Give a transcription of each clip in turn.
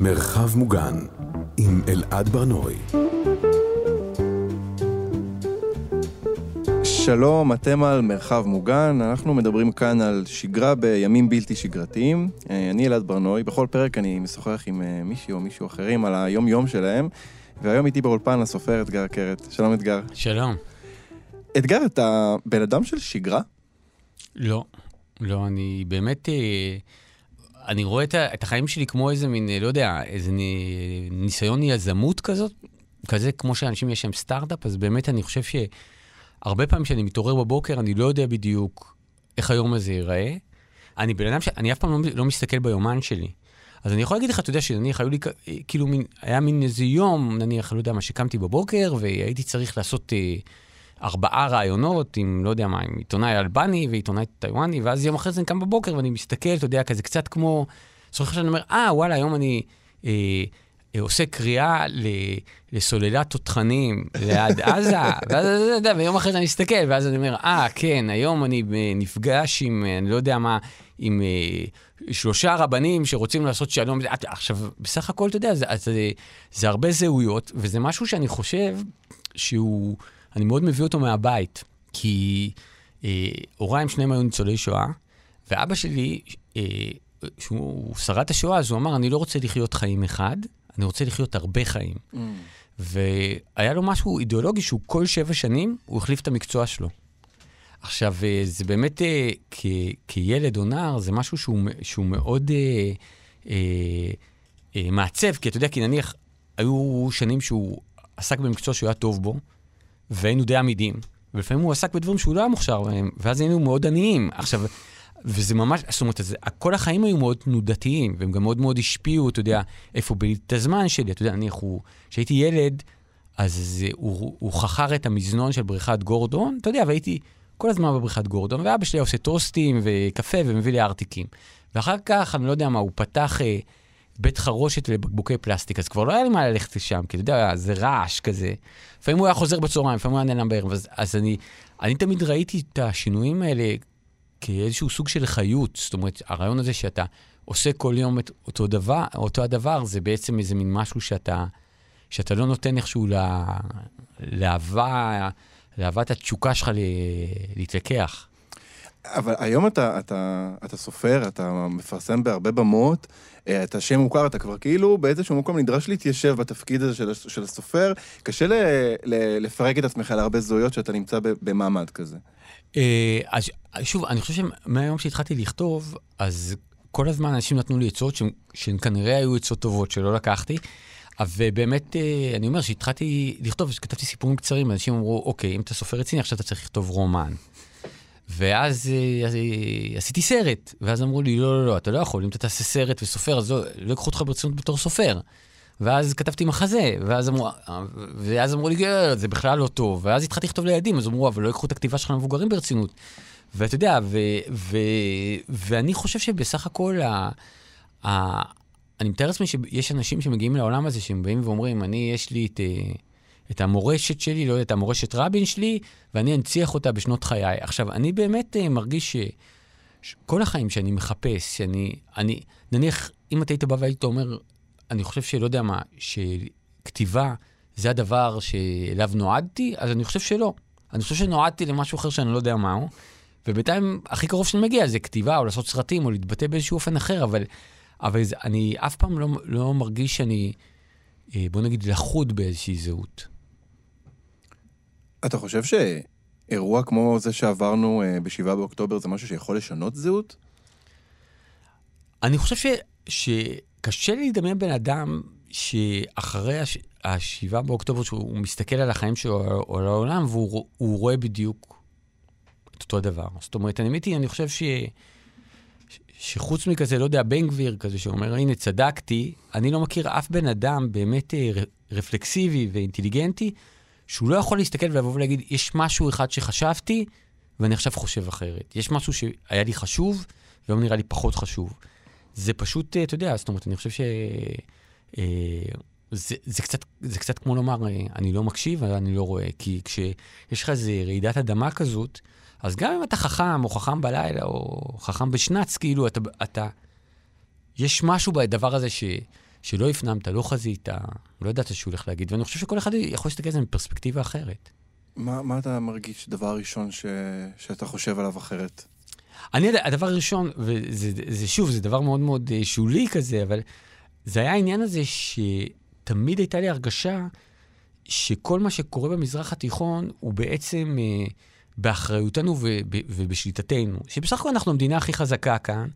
מרחב מוגן עם אלעד ברנועי. שלום, אתם על מרחב מוגן, אנחנו מדברים כאן על שגרה בימים בלתי שגרתיים. אה, אני אלעד ברנועי, בכל פרק אני משוחח עם אה, מישהי או מישהו אחרים על היום-יום שלהם, והיום איתי באולפן הסופר אתגר קרת. שלום אתגר. שלום. אתגר, אתה בן אדם של שגרה? לא, לא, אני באמת... אה, אני רואה את, את החיים שלי כמו איזה מין, לא יודע, איזה ניסיון יזמות כזאת, כזה כמו שאנשים יש להם סטארט-אפ, אז באמת אני חושב שהרבה פעמים כשאני מתעורר בבוקר, אני לא יודע בדיוק איך היום הזה ייראה. אני בן אדם שאני אף פעם לא, לא מסתכל ביומן שלי. אז אני יכול להגיד לך, אתה יודע, שנניח היו לי, כאילו, מין, היה מין איזה יום, נניח, לא יודע מה, שקמתי בבוקר, והייתי צריך לעשות... אה, ארבעה רעיונות עם, לא יודע מה, עם עיתונאי אלבני ועיתונאי טיוואני, ואז יום אחרי זה אני קם בבוקר ואני מסתכל, אתה יודע, כזה קצת כמו... זוכר שאני אומר, אה, וואלה, היום אני אה, אה, עושה קריאה לסוללת תותחנים ליד עזה, ואז אתה יודע, ויום אחרי זה אני מסתכל, ואז אני אומר, אה, כן, היום אני נפגש עם, אני לא יודע מה, עם אה, שלושה רבנים שרוצים לעשות שלום. עכשיו, בסך הכל, אתה יודע, זה, זה, זה הרבה זהויות, וזה משהו שאני חושב שהוא... אני מאוד מביא אותו מהבית, כי אה, הוריי הם שניהם היו ניצולי שואה, ואבא שלי, אה, שהוא שרד השואה, אז הוא אמר, אני לא רוצה לחיות חיים אחד, אני רוצה לחיות הרבה חיים. Mm. והיה לו משהו אידיאולוגי שהוא כל שבע שנים, הוא החליף את המקצוע שלו. עכשיו, אה, זה באמת, אה, כ, כילד או נער, זה משהו שהוא, שהוא מאוד אה, אה, אה, מעצב, כי אתה יודע, כי נניח, היו שנים שהוא עסק במקצוע שהוא היה טוב בו, והיינו די עמידים, ולפעמים הוא עסק בדברים שהוא לא היה מוכשר בהם, ואז היינו מאוד עניים. עכשיו, וזה ממש, זאת אומרת, כל החיים היו מאוד תנודתיים, והם גם מאוד מאוד השפיעו, אתה יודע, איפה ביליתי את הזמן שלי, אתה יודע, נניח, כשהייתי ילד, אז זה, הוא, הוא חכר את המזנון של בריכת גורדון, אתה יודע, והייתי כל הזמן בבריכת גורדון, ואבא שלי עושה טוסטים וקפה ומביא לי ארטיקים. ואחר כך, אני לא יודע מה, הוא פתח אה, בית חרושת לבקבוקי פלסטיק, אז כבר לא היה לי מה ללכת לשם, כי אתה יודע, זה רעש כזה. לפעמים הוא היה חוזר בצהריים, לפעמים הוא היה נעלם בערב. אז, אז אני, אני תמיד ראיתי את השינויים האלה כאיזשהו סוג של חיות. זאת אומרת, הרעיון הזה שאתה עושה כל יום את אותו דבר, אותו הדבר, זה בעצם איזה מין משהו שאתה, שאתה לא נותן איכשהו לה, להבה, להבת התשוקה שלך להתווכח. אבל היום אתה, אתה, אתה סופר, אתה מפרסם בהרבה במות, אה, אתה שם מוכר, אתה כבר כאילו באיזשהו מקום נדרש להתיישב בתפקיד הזה של, של הסופר. קשה ל, ל, לפרק את עצמך להרבה זהויות שאתה נמצא במעמד כזה. אה, אז שוב, אני חושב שמהיום שהתחלתי לכתוב, אז כל הזמן אנשים נתנו לי עצות שהן כנראה היו עצות טובות שלא לקחתי. ובאמת, אה, אני אומר, כשהתחלתי לכתוב, כתבתי סיפורים קצרים, אנשים אמרו, אוקיי, אם אתה סופר רציני, עכשיו אתה צריך לכתוב רומן. ואז אה, אה, עשיתי סרט, ואז אמרו לי, לא, לא, לא, אתה לא יכול, אם אתה תעשה סרט וסופר, אז לא, לא יקחו אותך ברצינות בתור סופר. ואז כתבתי מחזה, ואז אמרו, ואז אמרו לי, לא, זה בכלל לא טוב. ואז התחלתי לכתוב לילדים, אז אמרו, אבל לא יקחו את הכתיבה שלך למבוגרים ברצינות. ואתה יודע, ו, ו, ואני חושב שבסך הכל, ה, ה, אני מתאר לעצמי שיש אנשים שמגיעים לעולם הזה, שהם באים ואומרים, אני, יש לי את... אה, את המורשת שלי, לא יודע, את המורשת רבין שלי, ואני אנציח אותה בשנות חיי. עכשיו, אני באמת uh, מרגיש שכל החיים שאני מחפש, שאני, אני, נניח, אם אתה היית בא והיית אומר, אני חושב שלא יודע מה, שכתיבה זה הדבר שאליו נועדתי, אז אני חושב שלא. אני חושב שנועדתי למשהו אחר שאני לא יודע מהו, ובינתיים הכי קרוב שאני מגיע זה כתיבה, או לעשות סרטים, או להתבטא באיזשהו אופן אחר, אבל, אבל זה, אני אף פעם לא, לא מרגיש שאני, אה, בוא נגיד, לחוד באיזושהי זהות. אתה חושב שאירוע כמו זה שעברנו אה, ב-7 באוקטובר זה משהו שיכול לשנות זהות? אני חושב ש... שקשה לי לדמיין בן אדם שאחרי הש... ה-7 באוקטובר, שהוא מסתכל על החיים שלו או על העולם, והוא רואה בדיוק את אותו הדבר. זאת אומרת, אני אמיתי, אני חושב ש... שחוץ מכזה, לא יודע, בן גביר כזה שאומר, הנה, צדקתי, אני לא מכיר אף בן אדם באמת אה, רפלקסיבי ואינטליגנטי שהוא לא יכול להסתכל ולבוא ולהגיד, יש משהו אחד שחשבתי, ואני עכשיו חושב אחרת. יש משהו שהיה לי חשוב, והיום נראה לי פחות חשוב. זה פשוט, אה, אתה יודע, זאת אומרת, אני חושב ש... אה, זה, זה, קצת, זה קצת כמו לומר, אה, אני לא מקשיב, אני לא רואה. כי כשיש לך איזה רעידת אדמה כזאת, אז גם אם אתה חכם, או חכם בלילה, או חכם בשנץ, כאילו, אתה... אתה יש משהו בדבר הזה ש... שלא הפנמת, לא חזית, לא ידעת שהוא הולך להגיד, ואני חושב שכל אחד יכול להסתכל על זה מפרספקטיבה אחרת. מה, מה אתה מרגיש דבר ראשון ש, שאתה חושב עליו אחרת? אני, הדבר הראשון, וזה זה, שוב, זה דבר מאוד מאוד אה, שולי כזה, אבל זה היה העניין הזה שתמיד הייתה לי הרגשה שכל מה שקורה במזרח התיכון הוא בעצם אה, באחריותנו ובשליטתנו. שבסך הכל אנחנו המדינה הכי חזקה כאן,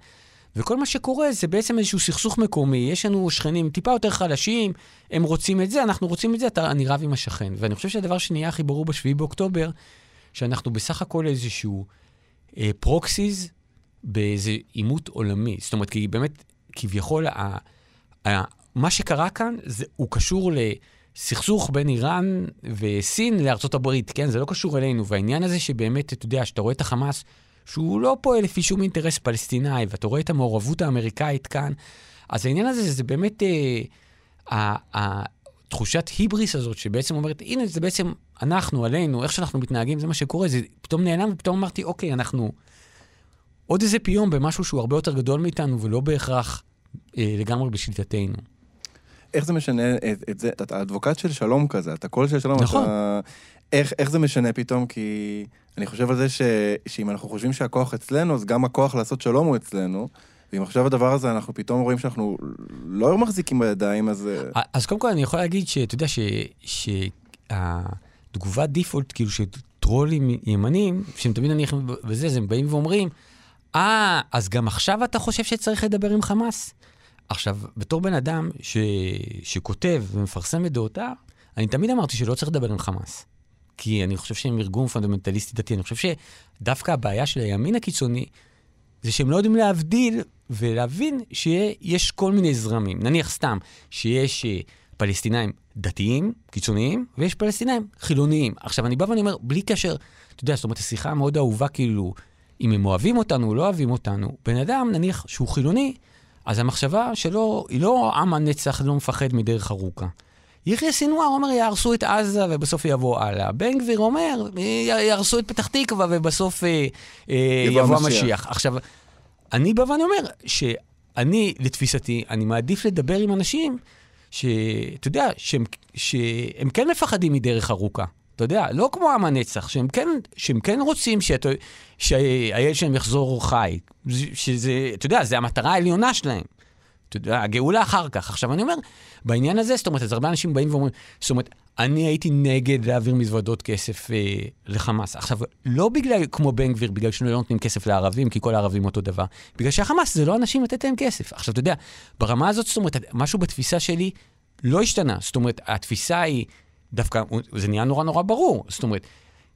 וכל מה שקורה זה בעצם איזשהו סכסוך מקומי. יש לנו שכנים טיפה יותר חלשים, הם רוצים את זה, אנחנו רוצים את זה, אתה, אני רב עם השכן. ואני חושב שהדבר שנהיה הכי ברור ב-7 באוקטובר, שאנחנו בסך הכל איזשהו אה, proxies באיזה עימות עולמי. זאת אומרת, כי באמת, כביכול, ה, ה, מה שקרה כאן, זה, הוא קשור לסכסוך בין איראן וסין לארצות הברית, כן? זה לא קשור אלינו. והעניין הזה שבאמת, אתה יודע, שאתה רואה את החמאס, שהוא לא פועל לפי שום אינטרס פלסטיני, ואתה רואה את המעורבות האמריקאית כאן, אז העניין הזה זה באמת אה, התחושת היבריס הזאת, שבעצם אומרת, הנה, זה בעצם אנחנו, עלינו, איך שאנחנו מתנהגים, זה מה שקורה, זה פתאום נעלם, ופתאום אמרתי, אוקיי, אנחנו עוד איזה פיון במשהו שהוא הרבה יותר גדול מאיתנו, ולא בהכרח אה, לגמרי בשליטתנו. איך זה משנה את, את זה? אתה אדבוקט של שלום כזה, אתה קול של שלום. נכון. אתה... איך, איך זה משנה פתאום? כי אני חושב על זה ש, שאם אנחנו חושבים שהכוח אצלנו, אז גם הכוח לעשות שלום הוא אצלנו. ואם עכשיו הדבר הזה, אנחנו פתאום רואים שאנחנו לא מחזיקים בידיים, אז... אה, אז קודם כל אני יכול להגיד שאתה יודע שהתגובת דיפולט, כאילו שטרולים ימנים, שהם תמיד נניח בזה, אז הם באים ואומרים, אה, אז גם עכשיו אתה חושב שצריך לדבר עם חמאס? עכשיו, בתור בן אדם ש... שכותב ומפרסם את דעותיו, אני תמיד אמרתי שלא צריך לדבר עם חמאס. כי אני חושב שהם ארגון פונדמנטליסטי דתי. אני חושב שדווקא הבעיה של הימין הקיצוני, זה שהם לא יודעים להבדיל ולהבין שיש כל מיני זרמים. נניח סתם, שיש uh, פלסטינאים דתיים, קיצוניים, ויש פלסטינאים חילוניים. עכשיו, אני בא ואני אומר, בלי קשר, אתה יודע, זאת אומרת, השיחה המאוד אהובה, כאילו, אם הם אוהבים אותנו או לא אוהבים אותנו, בן אדם, נניח, שהוא חילוני, אז המחשבה שלו היא לא עם הנצח לא מפחד מדרך ארוכה. יחיא סינואר אומר, יהרסו את עזה ובסוף יבוא הלאה. בן גביר אומר, יהרסו את פתח תקווה ובסוף אה, אה, יבוא המשיח. עכשיו, אני בא ואני אומר שאני, לתפיסתי, אני מעדיף לדבר עם אנשים שאתה יודע, שהם, שהם כן מפחדים מדרך ארוכה. אתה יודע, לא כמו עם הנצח, שהם כן, שהם כן רוצים שאת, שהילד שלהם יחזור חי. שזה, אתה יודע, זה המטרה העליונה שלהם. אתה יודע, הגאולה אחר כך. עכשיו, אני אומר, בעניין הזה, זאת אומרת, אז הרבה אנשים באים ואומרים, זאת אומרת, אני הייתי נגד להעביר מזוודות כסף אה, לחמאס. עכשיו, לא בגלל, כמו בן גביר, בגלל שלא נותנים כסף לערבים, כי כל הערבים אותו דבר, בגלל שהחמאס זה לא אנשים לתת להם כסף. עכשיו, אתה יודע, ברמה הזאת, זאת אומרת, משהו בתפיסה שלי לא השתנה. זאת אומרת, התפיסה היא, דווקא, זה נהיה נורא נורא ברור. זאת אומרת,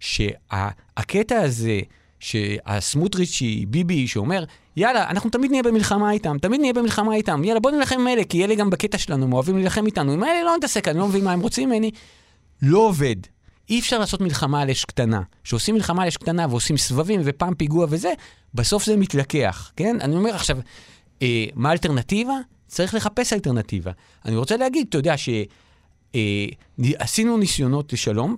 שהקטע הזה, שהסמוטריצ'י, ביבי, שאומר, יאללה, אנחנו תמיד נהיה במלחמה איתם, תמיד נהיה במלחמה איתם, יאללה, בוא נלחם עם אלה, כי אלה גם בקטע שלנו, הם אוהבים להילחם איתנו, עם אלה לא נתעסק, אני לא מבין מה הם רוצים ממני. לא עובד. אי אפשר לעשות מלחמה על אש קטנה. כשעושים מלחמה על אש קטנה ועושים סבבים ופעם פיגוע וזה, בסוף זה מתלקח, כן? אני אומר עכשיו, אה, מה האלטרנטיבה? צריך לחפש אלטרנטיבה. אני רוצה להגיד, אתה יודע, שעשינו אה, ניסיונות לשלום,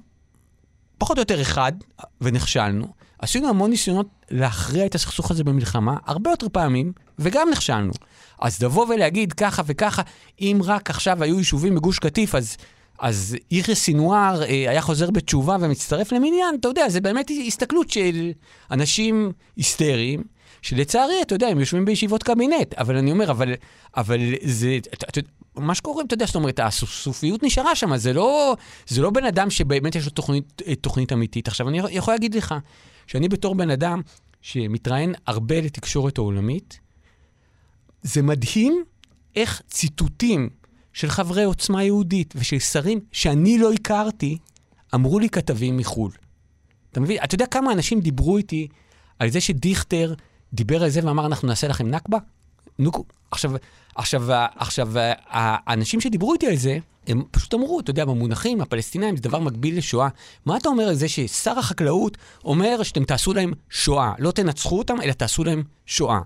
פחות או יותר אחד, ונכשלנו. עשינו המון ניסיונות להכריע את הסכסוך הזה במלחמה, הרבה יותר פעמים, וגם נכשלנו. אז לבוא ולהגיד ככה וככה, אם רק עכשיו היו יישובים בגוש קטיף, אז, אז יחיא סינואר אה, היה חוזר בתשובה ומצטרף למניין, אתה יודע, זה באמת הסתכלות של אנשים היסטריים, שלצערי, אתה יודע, הם יושבים בישיבות קבינט, אבל אני אומר, אבל, אבל זה, אתה, אתה, מה שקורה, אתה יודע, זאת אומרת, הסופיות נשארה שם, זה לא, זה לא בן אדם שבאמת יש לו תוכנית, תוכנית אמיתית. עכשיו, אני יכול להגיד לך, שאני בתור בן אדם שמתראיין הרבה לתקשורת העולמית, זה מדהים איך ציטוטים של חברי עוצמה יהודית ושל שרים שאני לא הכרתי, אמרו לי כתבים מחו"ל. אתה מבין? אתה יודע כמה אנשים דיברו איתי על זה שדיכטר דיבר על זה ואמר, אנחנו נעשה לכם נכבה? נו, עכשיו, עכשיו, עכשיו, האנשים שדיברו איתי על זה, הם פשוט אמרו, אתה יודע, במונחים הפלסטינאים זה דבר מקביל לשואה. מה אתה אומר על זה ששר החקלאות אומר שאתם תעשו להם שואה? לא תנצחו אותם, אלא תעשו להם שואה.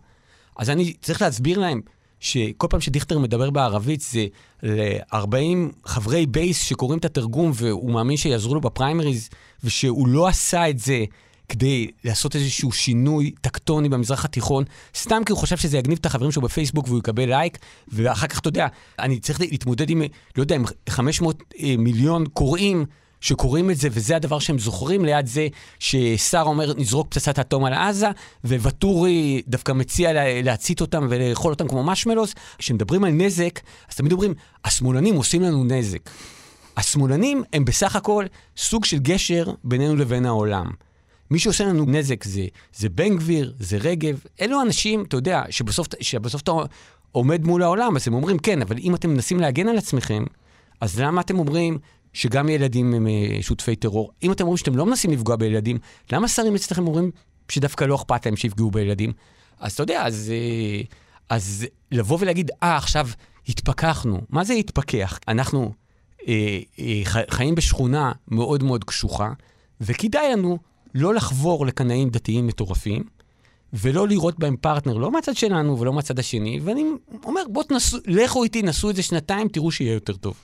אז אני צריך להסביר להם שכל פעם שדיכטר מדבר בערבית זה ל-40 חברי בייס שקוראים את התרגום והוא מאמין שיעזרו לו בפריימריז, ושהוא לא עשה את זה כדי לעשות איזשהו שינוי טקטוני במזרח התיכון, סתם כי הוא חושב שזה יגניב את החברים שלו בפייסבוק והוא יקבל לייק, ואחר כך, אתה יודע, אני צריך להתמודד עם, לא יודע, עם 500 אה, מיליון קוראים. שקוראים את זה, וזה הדבר שהם זוכרים, ליד זה ששר אומר, נזרוק פצצת אטום על עזה, וואטורי דווקא מציע לה, להצית אותם ולאכול אותם כמו משמלוס. כשמדברים על נזק, אז תמיד אומרים, השמאלנים עושים לנו נזק. השמאלנים הם בסך הכל סוג של גשר בינינו לבין העולם. מי שעושה לנו נזק זה, זה בן גביר, זה רגב. אלו אנשים, אתה יודע, שבסוף, שבסוף אתה עומד מול העולם, אז הם אומרים, כן, אבל אם אתם מנסים להגן על עצמכם, אז למה אתם אומרים שגם ילדים הם אה, שותפי טרור? אם אתם אומרים שאתם לא מנסים לפגוע בילדים, למה שרים אצלכם אומרים שדווקא לא אכפת להם שיפגעו בילדים? אז אתה יודע, אז, אה, אז לבוא ולהגיד, אה, עכשיו התפכחנו. מה זה התפכח? אנחנו אה, אה, חיים בשכונה מאוד מאוד קשוחה, וכדאי לנו לא לחבור לקנאים דתיים מטורפים, ולא לראות בהם פרטנר, לא מהצד שלנו ולא מהצד השני, ואני אומר, בואו תנסו, לכו איתי, נסו את זה שנתיים, תראו שיהיה יותר טוב.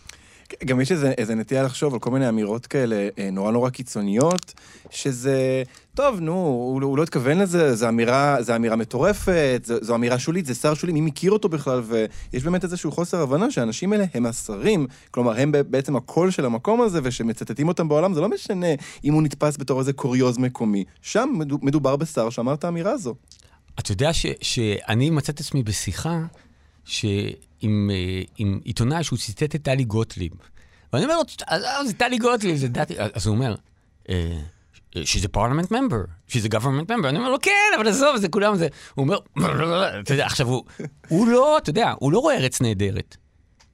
גם יש איזה, איזה נטייה לחשוב על כל מיני אמירות כאלה אה, נורא נורא קיצוניות, שזה, טוב, נו, הוא, הוא לא התכוון לזה, זו אמירה, זו אמירה מטורפת, זו, זו אמירה שולית, זה שר שולי, מי מכיר אותו בכלל? ויש באמת איזשהו חוסר הבנה שהאנשים האלה הם השרים, כלומר, הם בעצם הקול של המקום הזה, ושמצטטים אותם בעולם, זה לא משנה אם הוא נתפס בתור איזה קוריוז מקומי. שם מדובר בשר שאמר את האמירה הזו. אתה יודע ש, שאני מצאתי את עצמי בשיחה, שעם אה, עם עיתונאי שהוא ציטט את טלי גוטליב. ואני אומר לו, זה טלי גוטליב, זה דעתי... אז הוא אומר, אה, she's a parliament member, she's a government member. אני אומר לו, כן, אבל עזוב, זה כולם, זה... הוא אומר, אתה יודע, עכשיו, הוא, הוא לא, אתה יודע, הוא לא רואה ארץ נהדרת.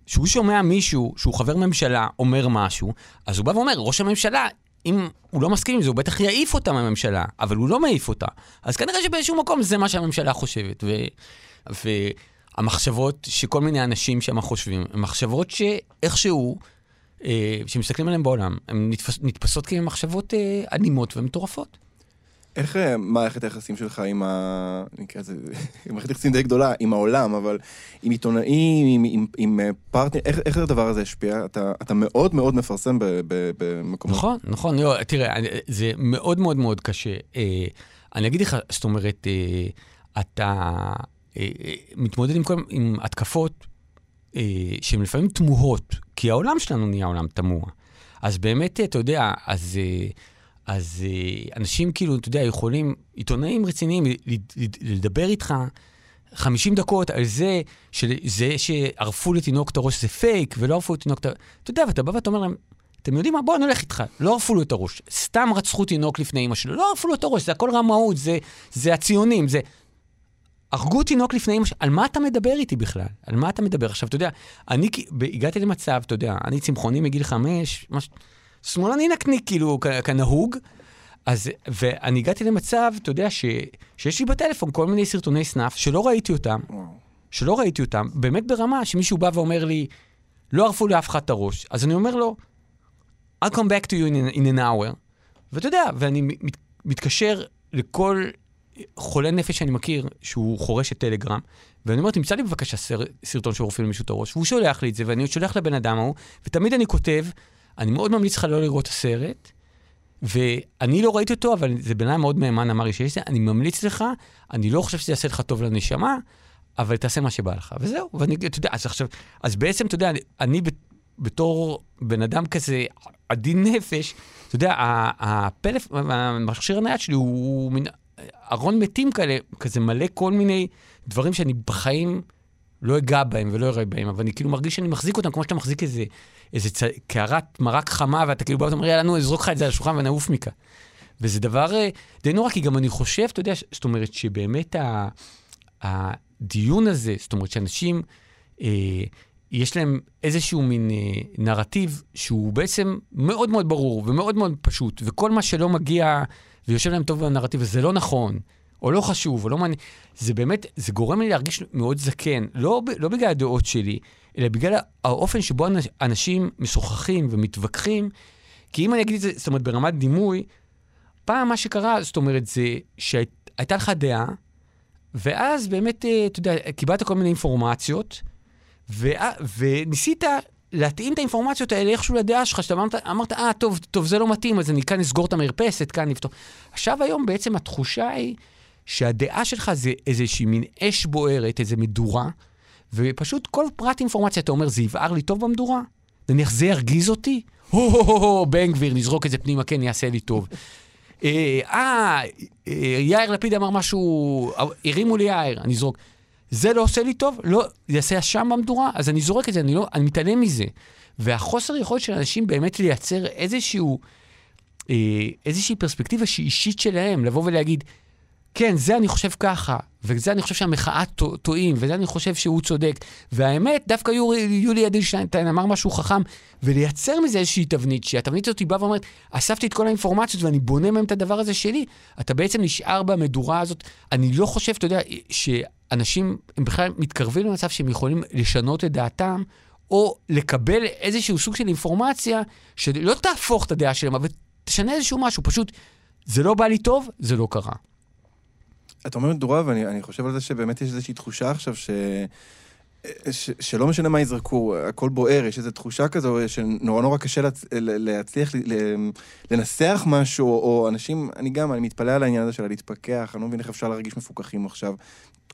כשהוא שומע מישהו שהוא חבר ממשלה אומר משהו, אז הוא בא ואומר, ראש הממשלה, אם הוא לא מסכים עם זה, הוא בטח יעיף אותה מהממשלה, אבל הוא לא מעיף אותה. אז כנראה שבאיזשהו מקום זה מה שהממשלה חושבת. ו... ו... המחשבות שכל מיני אנשים שם חושבים, הן מחשבות שאיכשהו, אה, שמסתכלים עליהן בעולם, הן נתפס, נתפסות כמחשבות אה, אלימות ומטורפות. איך אה, מערכת היחסים שלך עם ה... נקרא לזה, מערכת יחסים די גדולה, עם העולם, אבל עם עיתונאים, עם, עם, עם אה, פרטנר, איך, איך הדבר הזה השפיע? אתה, אתה מאוד מאוד מפרסם במקומות. נכון, נכון, לא, תראה, זה מאוד מאוד מאוד קשה. אה, אני אגיד לך, זאת אומרת, אה, אתה... אה, אה, מתמודד עם, כל, עם התקפות אה, שהן לפעמים תמוהות, כי העולם שלנו נהיה עולם תמוה. אז באמת, אתה יודע, אז, אז אנשים כאילו, אתה יודע, יכולים, עיתונאים רציניים, לדבר איתך 50 דקות על זה, שזה שערפו לתינוק את הראש זה פייק, ולא ערפו לתינוק את ה... אתה יודע, ואתה בא ואתה אומר להם, אתם יודעים מה? בואו נלך איתך. לא ערפו לו את הראש. סתם רצחו תינוק לפני אמא שלו. לא ערפו לו את הראש, זה הכל רמאות, זה, זה הציונים, זה... הרגו תינוק לפני אמא, על מה אתה מדבר איתי בכלל? על מה אתה מדבר? עכשיו, אתה יודע, אני הגעתי למצב, אתה יודע, אני צמחוני מגיל חמש, מש... שמאלני נקניק, כאילו, כנהוג, אז, ואני הגעתי למצב, אתה יודע, ש, שיש לי בטלפון כל מיני סרטוני סנאפ שלא ראיתי אותם, שלא ראיתי אותם, באמת ברמה שמישהו בא ואומר לי, לא ערפו לאף אחד את הראש. אז אני אומר לו, I'll come back to you in, in an hour. ואתה יודע, ואני מת, מתקשר לכל חולה נפש שאני מכיר, שהוא חורש את טלגרם, ואני אומר, תמצא לי בבקשה סר, סרטון שעורפים למישהו את הראש, והוא שולח לי את זה, ואני שולח לבן אדם ההוא, ותמיד אני כותב, אני מאוד ממליץ לך לא לראות את הסרט, ואני לא ראיתי אותו, אבל זה בן אדם מאוד מהימן אמר לי שיש זה, אני ממליץ לך, אני לא חושב שזה יעשה לך טוב לנשמה, אבל תעשה מה שבא לך, וזהו. ואני, אתה יודע, אז עכשיו, אז בעצם, אתה יודע, אני, אני בתור בן אדם כזה עדין נפש, אתה יודע, הפלאפ, המכשיר הנייד שלי הוא מין ארון מתים כאלה, כזה מלא כל מיני דברים שאני בחיים לא אגע בהם ולא אראה בהם, אבל אני כאילו מרגיש שאני מחזיק אותם כמו שאתה מחזיק איזה, איזה צ... קערת מרק חמה, ואתה כאילו בא ואומר, יאללה, נו, אזרוק לך את זה על השולחן ונעוף מכאן. וזה דבר אה, די נורא, כי גם אני חושב, אתה יודע, זאת אומרת, שבאמת ה... הדיון הזה, זאת אומרת, שאנשים, אה, יש להם איזשהו מין אה, נרטיב שהוא בעצם מאוד מאוד ברור ומאוד מאוד פשוט, וכל מה שלא מגיע ויושב להם טוב בנרטיב, וזה לא נכון, או לא חשוב, או לא מעניין. זה באמת, זה גורם לי להרגיש מאוד זקן, לא, לא בגלל הדעות שלי, אלא בגלל האופן שבו אנשים משוחחים ומתווכחים. כי אם אני אגיד את זה, זאת אומרת, ברמת דימוי, פעם מה שקרה, זאת אומרת, זה שהייתה לך דעה, ואז באמת, אה, אתה יודע, קיבלת כל מיני אינפורמציות, ו... וניסית להתאים את האינפורמציות האלה איכשהו לדעה שלך, שאתה אמרת, אמרת, אה, טוב, טוב, זה לא מתאים, אז אני כאן אסגור את המרפסת, כאן נפתור. עכשיו היום בעצם התחושה היא שהדעה שלך זה איזושהי מין אש בוערת, איזו מדורה, ופשוט כל פרט אינפורמציה, אתה אומר, זה יבער לי טוב במדורה? נניח, זה ירגיז אותי? הו-הו-הו, בן גביר, נזרוק את זה פנימה, כן, יעשה לי טוב. אה, אה, יאיר לפיד אמר משהו, הרימו לי יאיר, אני אזרוק. זה לא עושה לי טוב, לא, זה יעשה אשם במדורה, אז אני זורק את זה, אני, לא, אני מתעלם מזה. והחוסר יכולת של אנשים באמת לייצר איזשהו, אה, איזושהי פרספקטיבה שהיא אישית שלהם, לבוא ולהגיד, כן, זה אני חושב ככה, וזה אני חושב שהמחאה טועים, וזה אני חושב שהוא צודק. והאמת, דווקא יולי, יולי אדלשטיין אמר משהו חכם, ולייצר מזה איזושהי תבנית, שהתבנית הזאת באה ואומרת, אספתי את כל האינפורמציות ואני בונה מהם את הדבר הזה שלי, אתה בעצם נשאר במדורה הזאת. אני לא חושב, אתה יודע, שאנשים, הם בכלל מתקרבים למצב שהם יכולים לשנות את דעתם, או לקבל איזשהו סוג של אינפורמציה, שלא תהפוך את הדעה שלהם, אבל תשנה איזשהו משהו, פשוט, זה לא בא לי טוב, זה לא קרה. אתה אומר מדורה, ואני חושב על זה שבאמת יש איזושהי תחושה עכשיו ש... ש, שלא משנה מה יזרקו, הכל בוער, יש איזו תחושה כזו שנורא נורא קשה להצ, להצליח לנסח משהו, או אנשים, אני גם, אני מתפלא על העניין הזה של הלהתפכח, אני לא מבין איך אפשר להרגיש מפוקחים עכשיו.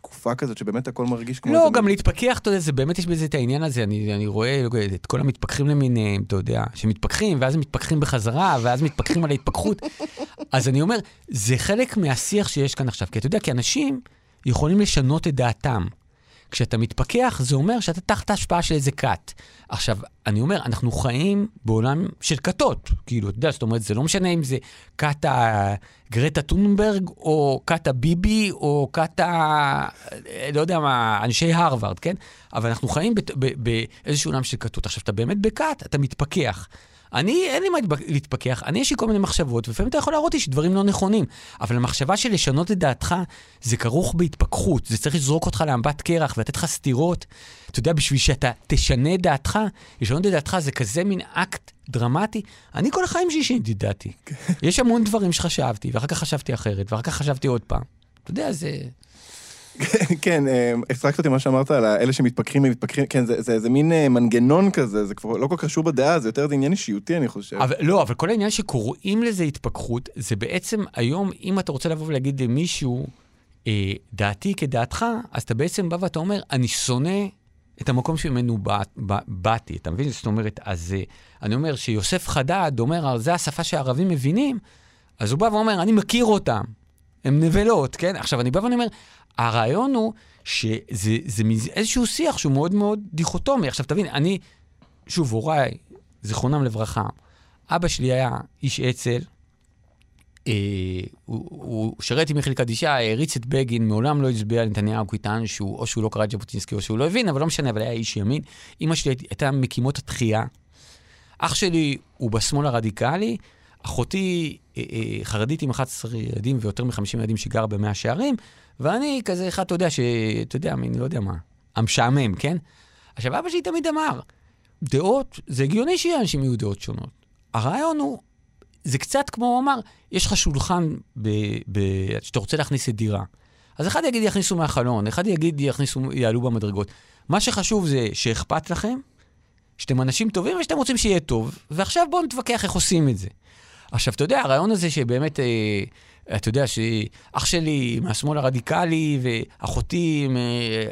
תקופה כזאת שבאמת הכל מרגיש כמו... לא, גם להתפכח, אתה יודע, זה באמת יש בזה את העניין הזה, אני, אני רואה את כל המתפכחים למיניהם, אתה יודע, שמתפכחים, ואז הם מתפכחים בחזרה, ואז מתפכחים על ההתפכחות. אז אני אומר, זה חלק מהשיח שיש כאן עכשיו, כי אתה יודע, כי אנשים יכולים לשנות את דעתם. כשאתה מתפכח, זה אומר שאתה תחת ההשפעה של איזה כת. עכשיו, אני אומר, אנחנו חיים בעולם של כתות. כאילו, אתה יודע, זאת אומרת, זה לא משנה אם זה כת גרטה טונברג, או כת הביבי, או כת ה... לא יודע מה, אנשי הרווארד, כן? אבל אנחנו חיים באיזשהו עולם של כתות. עכשיו, אתה באמת בכת, אתה מתפכח. אני, אין לי מה להתפכח, אני יש לי כל מיני מחשבות, ולפעמים אתה יכול להראות לי שדברים לא נכונים, אבל המחשבה של לשנות את דעתך, זה כרוך בהתפכחות, זה צריך לזרוק אותך לאמבט קרח ולתת לך סטירות. אתה יודע, בשביל שאתה תשנה את דעתך, לשנות את דעתך זה כזה מין אקט דרמטי. אני כל החיים שלי שיניתי את דעתי. יש המון דברים שחשבתי, ואחר כך חשבתי אחרת, ואחר כך חשבתי עוד פעם. אתה יודע, זה... כן, אה, הפסקת אותי מה שאמרת על אלה שמתפכחים ומתפכחים, כן, זה, זה, זה מין אה, מנגנון כזה, זה כבר לא כל כך קשור בדעה, זה יותר עניין אישיותי, אני חושב. אבל, לא, אבל כל העניין שקוראים לזה התפכחות, זה בעצם היום, אם אתה רוצה לבוא ולהגיד למישהו, אה, דעתי כדעתך, אז אתה בעצם בא ואתה אומר, אני שונא את המקום שממנו בא, בא, באתי, אתה מבין? זאת אומרת, אז אה, אני אומר שיוסף חדד אומר, זה השפה שהערבים מבינים, אז הוא בא ואומר, אני מכיר אותם, הם נבלות, כן? עכשיו, אני בא ואני אומר, הרעיון הוא שזה זה איזשהו שיח שהוא מאוד מאוד דיכוטומי. עכשיו, תבין, אני, שוב, הוריי, זיכרונם לברכה, אבא שלי היה איש אצ"ל, אה, הוא, הוא שירת עם יחיל קדישה, העריץ את בגין, מעולם לא הצביע לנתניהו, כי טען שהוא, או שהוא לא קרא את ז'בוטינסקי או שהוא לא הבין, אבל לא משנה, אבל היה איש ימין. אימא שלי הייתה מקימות התחייה. אח שלי הוא בשמאל הרדיקלי, אחותי חרדית עם 11 ילדים ויותר מ-50 ילדים שגרה במאה שערים, ואני כזה אחד, אתה יודע, שאתה יודע, אני לא יודע מה, המשעמם, כן? עכשיו, אבא שלי תמיד אמר, דעות, זה הגיוני שאנשים יהיו דעות שונות. הרעיון הוא, זה קצת כמו הוא אמר, יש לך שולחן ב, ב, שאתה רוצה להכניס את דירה. אז אחד יגיד יכניסו מהחלון, אחד יגיד יכניסו, יעלו במדרגות. מה שחשוב זה שאכפת לכם, שאתם אנשים טובים ושאתם רוצים שיהיה טוב, ועכשיו בואו נתווכח איך עושים את זה. עכשיו, אתה יודע, הרעיון הזה שבאמת... אה, אתה יודע שאח שלי מהשמאל הרדיקלי, ואחותי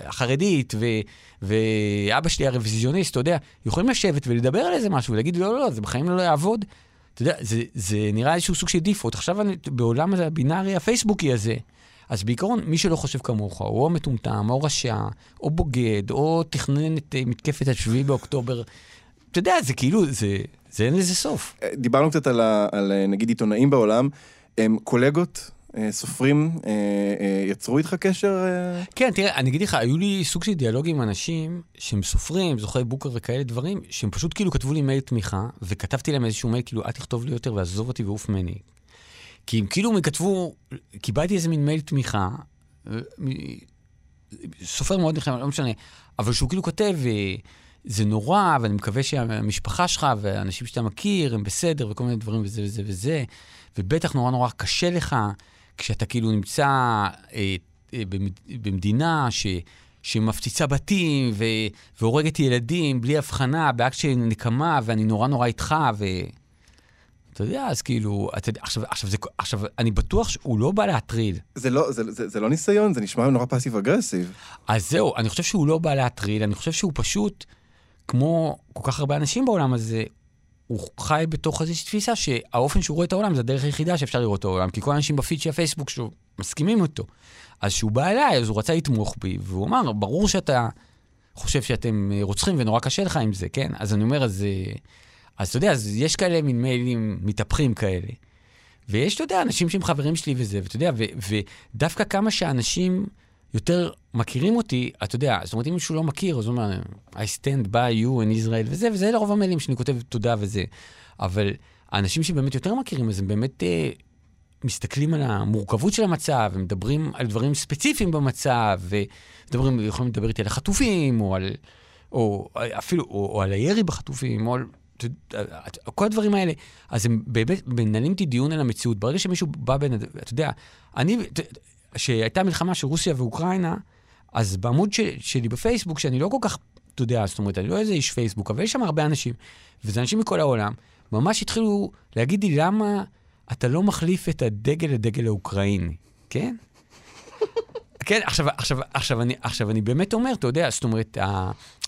החרדית, ו, ואבא שלי הרוויזיוניסט, אתה יודע, יכולים לשבת ולדבר על איזה משהו, ולהגיד, לא, לא, לא, זה בחיים לא יעבוד. אתה יודע, זה, זה נראה איזשהו סוג של דיפות. עכשיו אני, בעולם הבינארי הפייסבוקי הזה, אז בעיקרון, מי שלא חושב כמוך, או מטומטם, או רשע, או בוגד, או תכנן את אה, מתקפת השביעי באוקטובר, אתה יודע, זה כאילו, זה, זה אין לזה סוף. דיברנו קצת על, על נגיד עיתונאים בעולם. הם קולגות, אה, סופרים, אה, אה, יצרו איתך קשר? כן, תראה, אני אגיד לך, היו לי סוג של דיאלוג עם אנשים שהם סופרים, זוכי בוקר וכאלה דברים, שהם פשוט כאילו כתבו לי מייל תמיכה, וכתבתי להם איזשהו מייל, כאילו, אל תכתוב לי יותר ועזוב אותי ועוף ממני. כי הם כאילו הם כתבו, קיבלתי איזה מין מייל תמיכה, סופר מאוד נחמד, לא משנה, אבל שהוא כאילו כותב, זה נורא, ואני מקווה שהמשפחה שלך והאנשים שאתה מכיר הם בסדר, וכל מיני דברים וזה וזה וזה. ובטח נורא נורא קשה לך כשאתה כאילו נמצא אה, אה, במדינה ש... שמפציצה בתים ו... והורגת ילדים בלי הבחנה, באקט של נקמה, ואני נורא נורא איתך, ו... אתה יודע, אז כאילו, אתה יודע, עכשיו, עכשיו, זה, עכשיו, אני בטוח שהוא לא בא להטריד. זה לא, זה, זה, זה לא ניסיון, זה נשמע נורא פאסיב אגרסיב. אז זהו, אני חושב שהוא לא בא להטריד, אני חושב שהוא פשוט, כמו כל כך הרבה אנשים בעולם הזה, הוא חי בתוך איזושהי תפיסה שהאופן שהוא רואה את העולם זה הדרך היחידה שאפשר לראות את העולם, כי כל האנשים בפיד של הפייסבוק שלו מסכימים איתו. אז כשהוא בא אליי, אז הוא רצה לתמוך בי, והוא אמר, ברור שאתה חושב שאתם אה, רוצחים ונורא קשה לך עם זה, כן? אז אני אומר, אז, אה, אז אתה יודע, אז יש כאלה מין מיילים מתהפכים כאלה. ויש, אתה יודע, אנשים שהם חברים שלי וזה, ואתה יודע, ודווקא כמה שאנשים יותר מכירים אותי, אתה יודע, זאת אומרת, אם מישהו לא מכיר, אז הוא אומר, I stand by you in Israel וזה, וזה לרוב המיילים שאני כותב תודה וזה. אבל האנשים שבאמת יותר מכירים, אז הם באמת אה, מסתכלים על המורכבות של המצב, ומדברים על דברים ספציפיים במצב, ומדברים, יכולים לדבר איתי על החטופים, או על, או אפילו, או, או על הירי בחטופים, או על... כל הדברים האלה, אז הם באמת מנהלים איתי דיון על המציאות. ברגע שמישהו בא בין, אתה יודע, אני, שהייתה מלחמה של רוסיה ואוקראינה, אז בעמוד של, שלי בפייסבוק, שאני לא כל כך, אתה יודע, זאת אומרת, אני לא איזה איש פייסבוק, אבל יש שם הרבה אנשים, וזה אנשים מכל העולם, ממש התחילו להגיד לי, למה אתה לא מחליף את הדגל לדגל האוקראיני, כן? כן, עכשיו, עכשיו, עכשיו, אני, עכשיו אני באמת אומר, אתה יודע, זאת אומרת,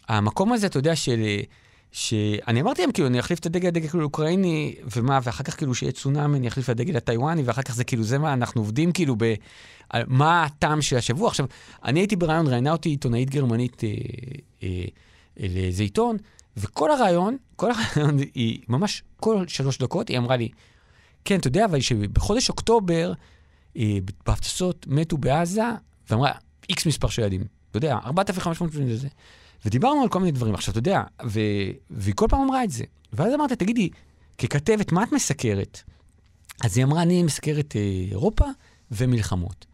המקום הזה, אתה יודע, של... שאני אמרתי להם, כאילו, אני אחליף את הדגל לדגל כאילו אוקראיני, ומה, ואחר כך כאילו שיהיה צונאמי, אני אחליף את הדגל לטיוואני, ואחר כך זה כאילו, זה מה, אנחנו עובדים כאילו ב... מה הטעם של השבוע. עכשיו, אני הייתי ברעיון, ראיינה אותי עיתונאית גרמנית אה, אה, לאיזה עיתון, וכל הרעיון, כל הרעיון, היא ממש כל שלוש דקות, היא אמרה לי, כן, אתה יודע, אבל שבחודש אוקטובר, אה, בהפצצות מתו בעזה, ואמרה, איקס מספר של ילדים. אתה יודע, 4,500 וזה. ודיברנו על כל מיני דברים. עכשיו, אתה יודע, ו... והיא כל פעם אמרה את זה. ואז אמרתי, תגידי, ככתבת, מה את מסקרת? אז היא אמרה, אני מסקרת אה, אירופה ומלחמות.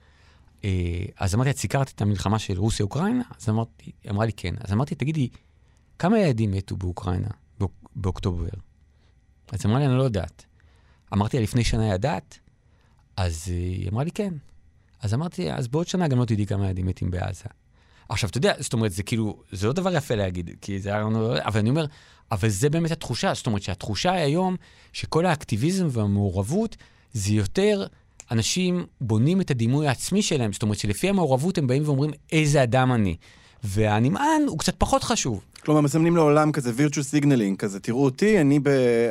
אה, אז אמרתי, את סיקרת את המלחמה של רוסיה-אוקראינה? אז אמרתי, היא אמרה לי, כן. אז אמרתי, תגידי, כמה ילדים מתו באוקראינה באוק, באוקטובר? אז אמרה לי, אני לא יודעת. אמרתי לה, לפני שנה ידעת? אז היא אמרה לי, כן. אז אמרתי, אז בעוד שנה גם לא תדעי כמה ילדים מתים בעזה. עכשיו, אתה יודע, זאת אומרת, זה כאילו, זה לא דבר יפה להגיד, כי זה היה לנו, אבל אני אומר, אבל זה באמת התחושה. זאת אומרת, שהתחושה היום, שכל האקטיביזם והמעורבות, זה יותר אנשים בונים את הדימוי העצמי שלהם. זאת אומרת, שלפי המעורבות הם באים ואומרים, איזה אדם אני. והנמען הוא קצת פחות חשוב. כלומר, מסמנים לעולם כזה virtue signaling, כזה, תראו אותי, אני,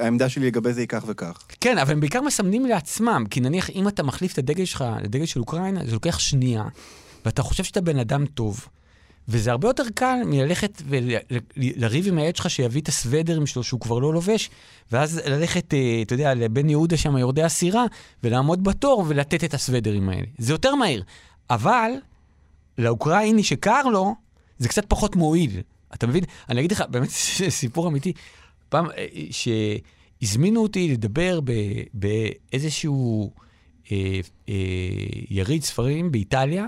העמדה שלי לגבי זה היא כך וכך. כן, אבל הם בעיקר מסמנים לעצמם, כי נניח, אם אתה מחליף את הדגל שלך לדגל של אוקראינה, זה לוקח שנייה, ואתה חושב שאתה בן אדם טוב. וזה הרבה יותר קל מללכת ולריב עם העד שלך שיביא את הסוודרים שלו שהוא כבר לא לובש, ואז ללכת, אה, אתה יודע, לבן יהודה שם, יורדי הסירה, ולעמוד בתור ולתת את הסוודרים האלה. זה יותר מהיר. אבל לאוקראיני שקר לו, זה קצת פחות מועיל. אתה מבין? אני אגיד לך, באמת סיפור אמיתי. פעם אה, שהזמינו אותי לדבר באיזשהו אה, אה, יריד ספרים באיטליה,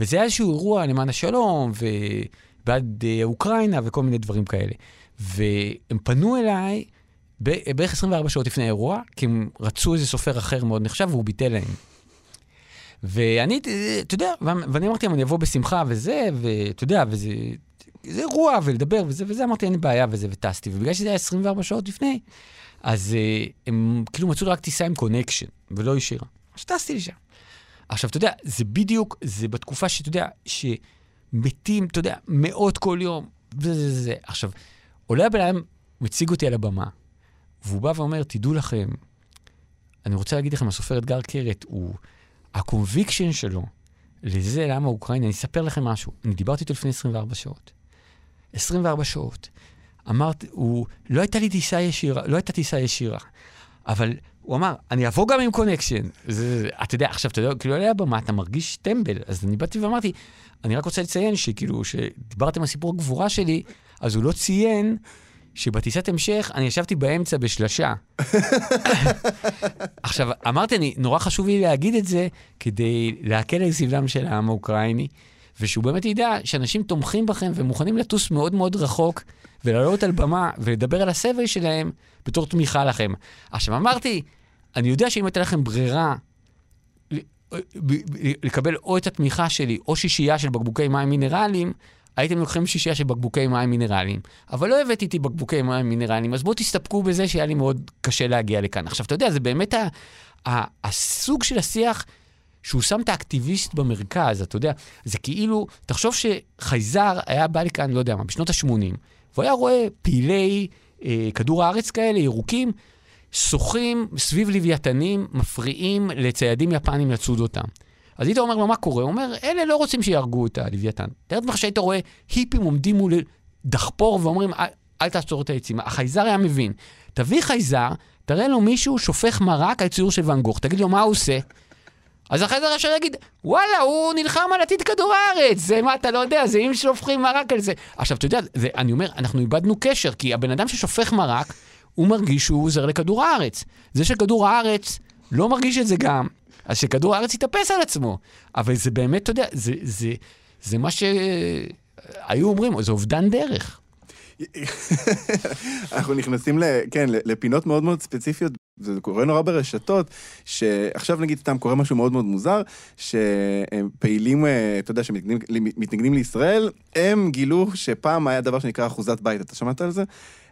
וזה היה איזשהו אירוע למען השלום, ובעד אה, אוקראינה וכל מיני דברים כאלה. והם פנו אליי בערך 24 שעות לפני האירוע, כי הם רצו איזה סופר אחר מאוד נחשב, והוא ביטל להם. ואני, אתה יודע, ואני אמרתי להם, אני אבוא בשמחה וזה, ואתה יודע, וזה זה אירוע, ולדבר וזה וזה, אמרתי, אין לי בעיה וזה, וטסתי. ובגלל שזה היה 24 שעות לפני, אז הם כאילו מצאו רק טיסה עם connection, ולא ישירה. אז טסתי לשם. עכשיו, אתה יודע, זה בדיוק, זה בתקופה שאתה יודע, שמתים, אתה יודע, מאות כל יום, וזה זה. עכשיו, עולה הבן אדם, מציג אותי על הבמה, והוא בא ואומר, תדעו לכם, אני רוצה להגיד לכם, הסופר אתגר קרת, הוא, ה conviction שלו לזה, למה אוקראינה, אני אספר לכם משהו. אני דיברתי איתו לפני 24 שעות. 24 שעות. אמרתי, הוא, לא הייתה לי טיסה ישירה, לא הייתה טיסה ישירה, אבל הוא אמר, אני אבוא גם עם קונקשן. אתה יודע, עכשיו, אתה יודע, כאילו, על הבמה אתה מרגיש טמבל. אז אני באתי ואמרתי, אני רק רוצה לציין שכאילו, שדיברתם על סיפור הגבורה שלי, אז הוא לא ציין שבטיסת המשך אני ישבתי באמצע בשלשה. עכשיו, אמרתי, אני, נורא חשוב לי להגיד את זה כדי להקל על סבלם של העם האוקראיני, ושהוא באמת ידע שאנשים תומכים בכם ומוכנים לטוס מאוד מאוד רחוק ולעלות על במה ולדבר על הסבל שלהם בתור תמיכה לכם. עכשיו, אמרתי, אני יודע שאם הייתה לכם ברירה לקבל או את התמיכה שלי, או שישייה של בקבוקי מים מינרליים, הייתם לוקחים שישייה של בקבוקי מים מינרליים. אבל לא הבאתי איתי בקבוקי מים מינרליים, אז בואו תסתפקו בזה שהיה לי מאוד קשה להגיע לכאן. עכשיו, אתה יודע, זה באמת ה, ה, הסוג של השיח שהוא שם את האקטיביסט במרכז, אתה יודע, זה כאילו, תחשוב שחייזר היה בא לכאן, לא יודע מה, בשנות ה-80, והוא היה רואה פעילי אה, כדור הארץ כאלה, ירוקים, שוחים סביב לוויתנים, מפריעים לציידים יפנים לצוד אותם. אז היית אומר לו, מה קורה? הוא אומר, אלה לא רוצים שיהרגו את הלוויתן. תאר לעצמך שהיית רואה היפים עומדים מול דחפור ואומרים, אל, אל תעצור את העצים. החייזר היה מבין. תביא חייזר, תראה לו מישהו שופך מרק על ציור של ואן גוך, תגיד לו, מה הוא עושה? אז החייזר ישר יגיד, וואלה, הוא נלחם על עתיד כדור הארץ, זה מה אתה לא יודע, זה אם שופכים מרק על זה. עכשיו, אתה יודע, זה, אני אומר, אנחנו איבדנו קשר, כי הבן אדם ששופך מרק, הוא מרגיש שהוא עוזר לכדור הארץ. זה שכדור הארץ לא מרגיש את זה גם, אז שכדור הארץ יתאפס על עצמו. אבל זה באמת, אתה יודע, זה, זה, זה מה שהיו אומרים, זה אובדן דרך. אנחנו נכנסים, ל, כן, לפינות מאוד מאוד ספציפיות, זה קורה נורא ברשתות, שעכשיו נגיד סתם קורה משהו מאוד מאוד מוזר, שפעילים, אה, אתה יודע, שמתנגדים לישראל, הם גילו שפעם היה דבר שנקרא אחוזת בית, אתה שמעת על זה?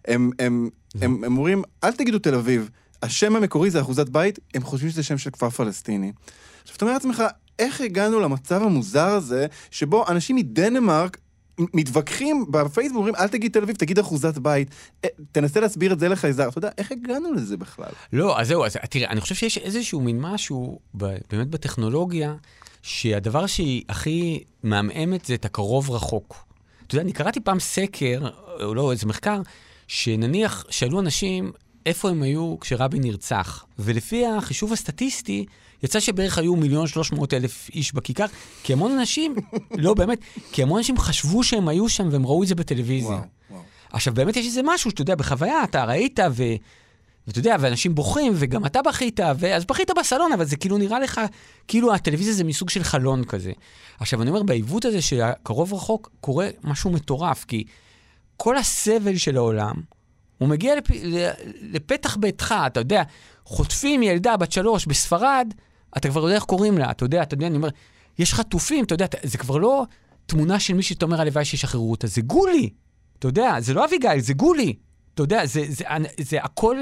הם, הם, הם, הם אומרים, אל תגידו תל אביב, השם המקורי זה אחוזת בית, הם חושבים שזה שם של כפר פלסטיני. עכשיו, אתה אומר לעצמך, איך הגענו למצב המוזר הזה, שבו אנשים מדנמרק מתווכחים בפייסבוק, אומרים, אל תגיד תל אביב, תגיד אחוזת בית. אה, תנסה להסביר את זה לחייזר. אתה יודע, איך הגענו לזה בכלל? לא, אז זהו, אז תראה, אני חושב שיש איזשהו מין משהו, באמת בטכנולוגיה, שהדבר שהיא הכי מעמעמת זה את הקרוב רחוק. אתה יודע, אני קראתי פעם סקר, או לא, איזה מחקר, שנניח שאלו אנשים איפה הם היו כשרבין נרצח, ולפי החישוב הסטטיסטי, יצא שבערך היו מיליון שלוש מאות אלף איש בכיכר, כי המון אנשים, לא באמת, כי המון אנשים חשבו שהם היו שם והם ראו את זה בטלוויזיה. וואו, וואו. עכשיו, באמת יש איזה משהו שאתה יודע, בחוויה, אתה ראית ו... ואתה יודע, ואנשים בוכים, וגם אתה בכית, אז בכית בסלון, אבל זה כאילו נראה לך, כאילו הטלוויזיה זה מסוג של חלון כזה. עכשיו, אני אומר, בעיוות הזה של הקרוב רחוק, קורה משהו מטורף, כי כל הסבל של העולם, הוא מגיע לפ... לפתח ביתך, אתה יודע, חוטפים ילדה בת שלוש בספרד, אתה כבר יודע איך קוראים לה, אתה יודע, אתה יודע, אני אומר, יש חטופים, אתה יודע, זה כבר לא תמונה של מי שאתה אומר, הלוואי שישחררו אותה, זה גולי, אתה יודע, זה לא אביגיל, זה גולי, אתה יודע, זה, זה, זה, זה הכל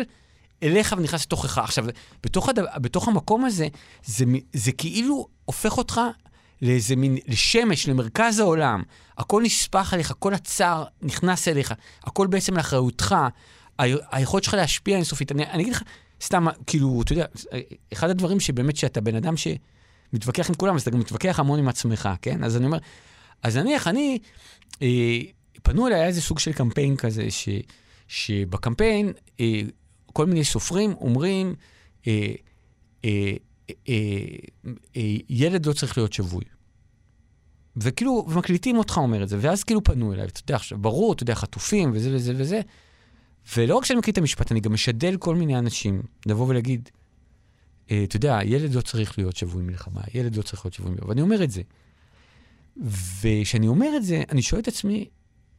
אליך ונכנס לתוכך. עכשיו, בתוך, הד... בתוך המקום הזה, זה, זה כאילו הופך אותך לאיזה מין, לשמש, למרכז העולם. הכל נספח עליך, כל הצער נכנס אליך, הכל בעצם לאחריותך. היכולת שלך להשפיע אינסופית. אני, אני אגיד לך, סתם, כאילו, אתה יודע, אחד הדברים שבאמת שאתה בן אדם שמתווכח עם כולם, אז אתה גם מתווכח המון עם עצמך, כן? אז אני אומר, אז נניח, אני, אה, פנו אליי איזה סוג של קמפיין כזה, ש, שבקמפיין אה, כל מיני סופרים אומרים, אה, אה, אה, אה, ילד לא צריך להיות שבוי. וכאילו, ומקליטים אותך אומר את זה, ואז כאילו פנו אליי, אתה יודע, עכשיו, ברור, אתה יודע, חטופים וזה וזה וזה, ולא רק שאני מקליט את המשפט, אני גם משדל כל מיני אנשים לבוא ולהגיד, אה, אתה יודע, ילד לא צריך להיות שבוי מלחמה, ילד לא צריך להיות שבוי מלחמה, ואני אומר את זה. וכשאני אומר את זה, אני שואל את עצמי,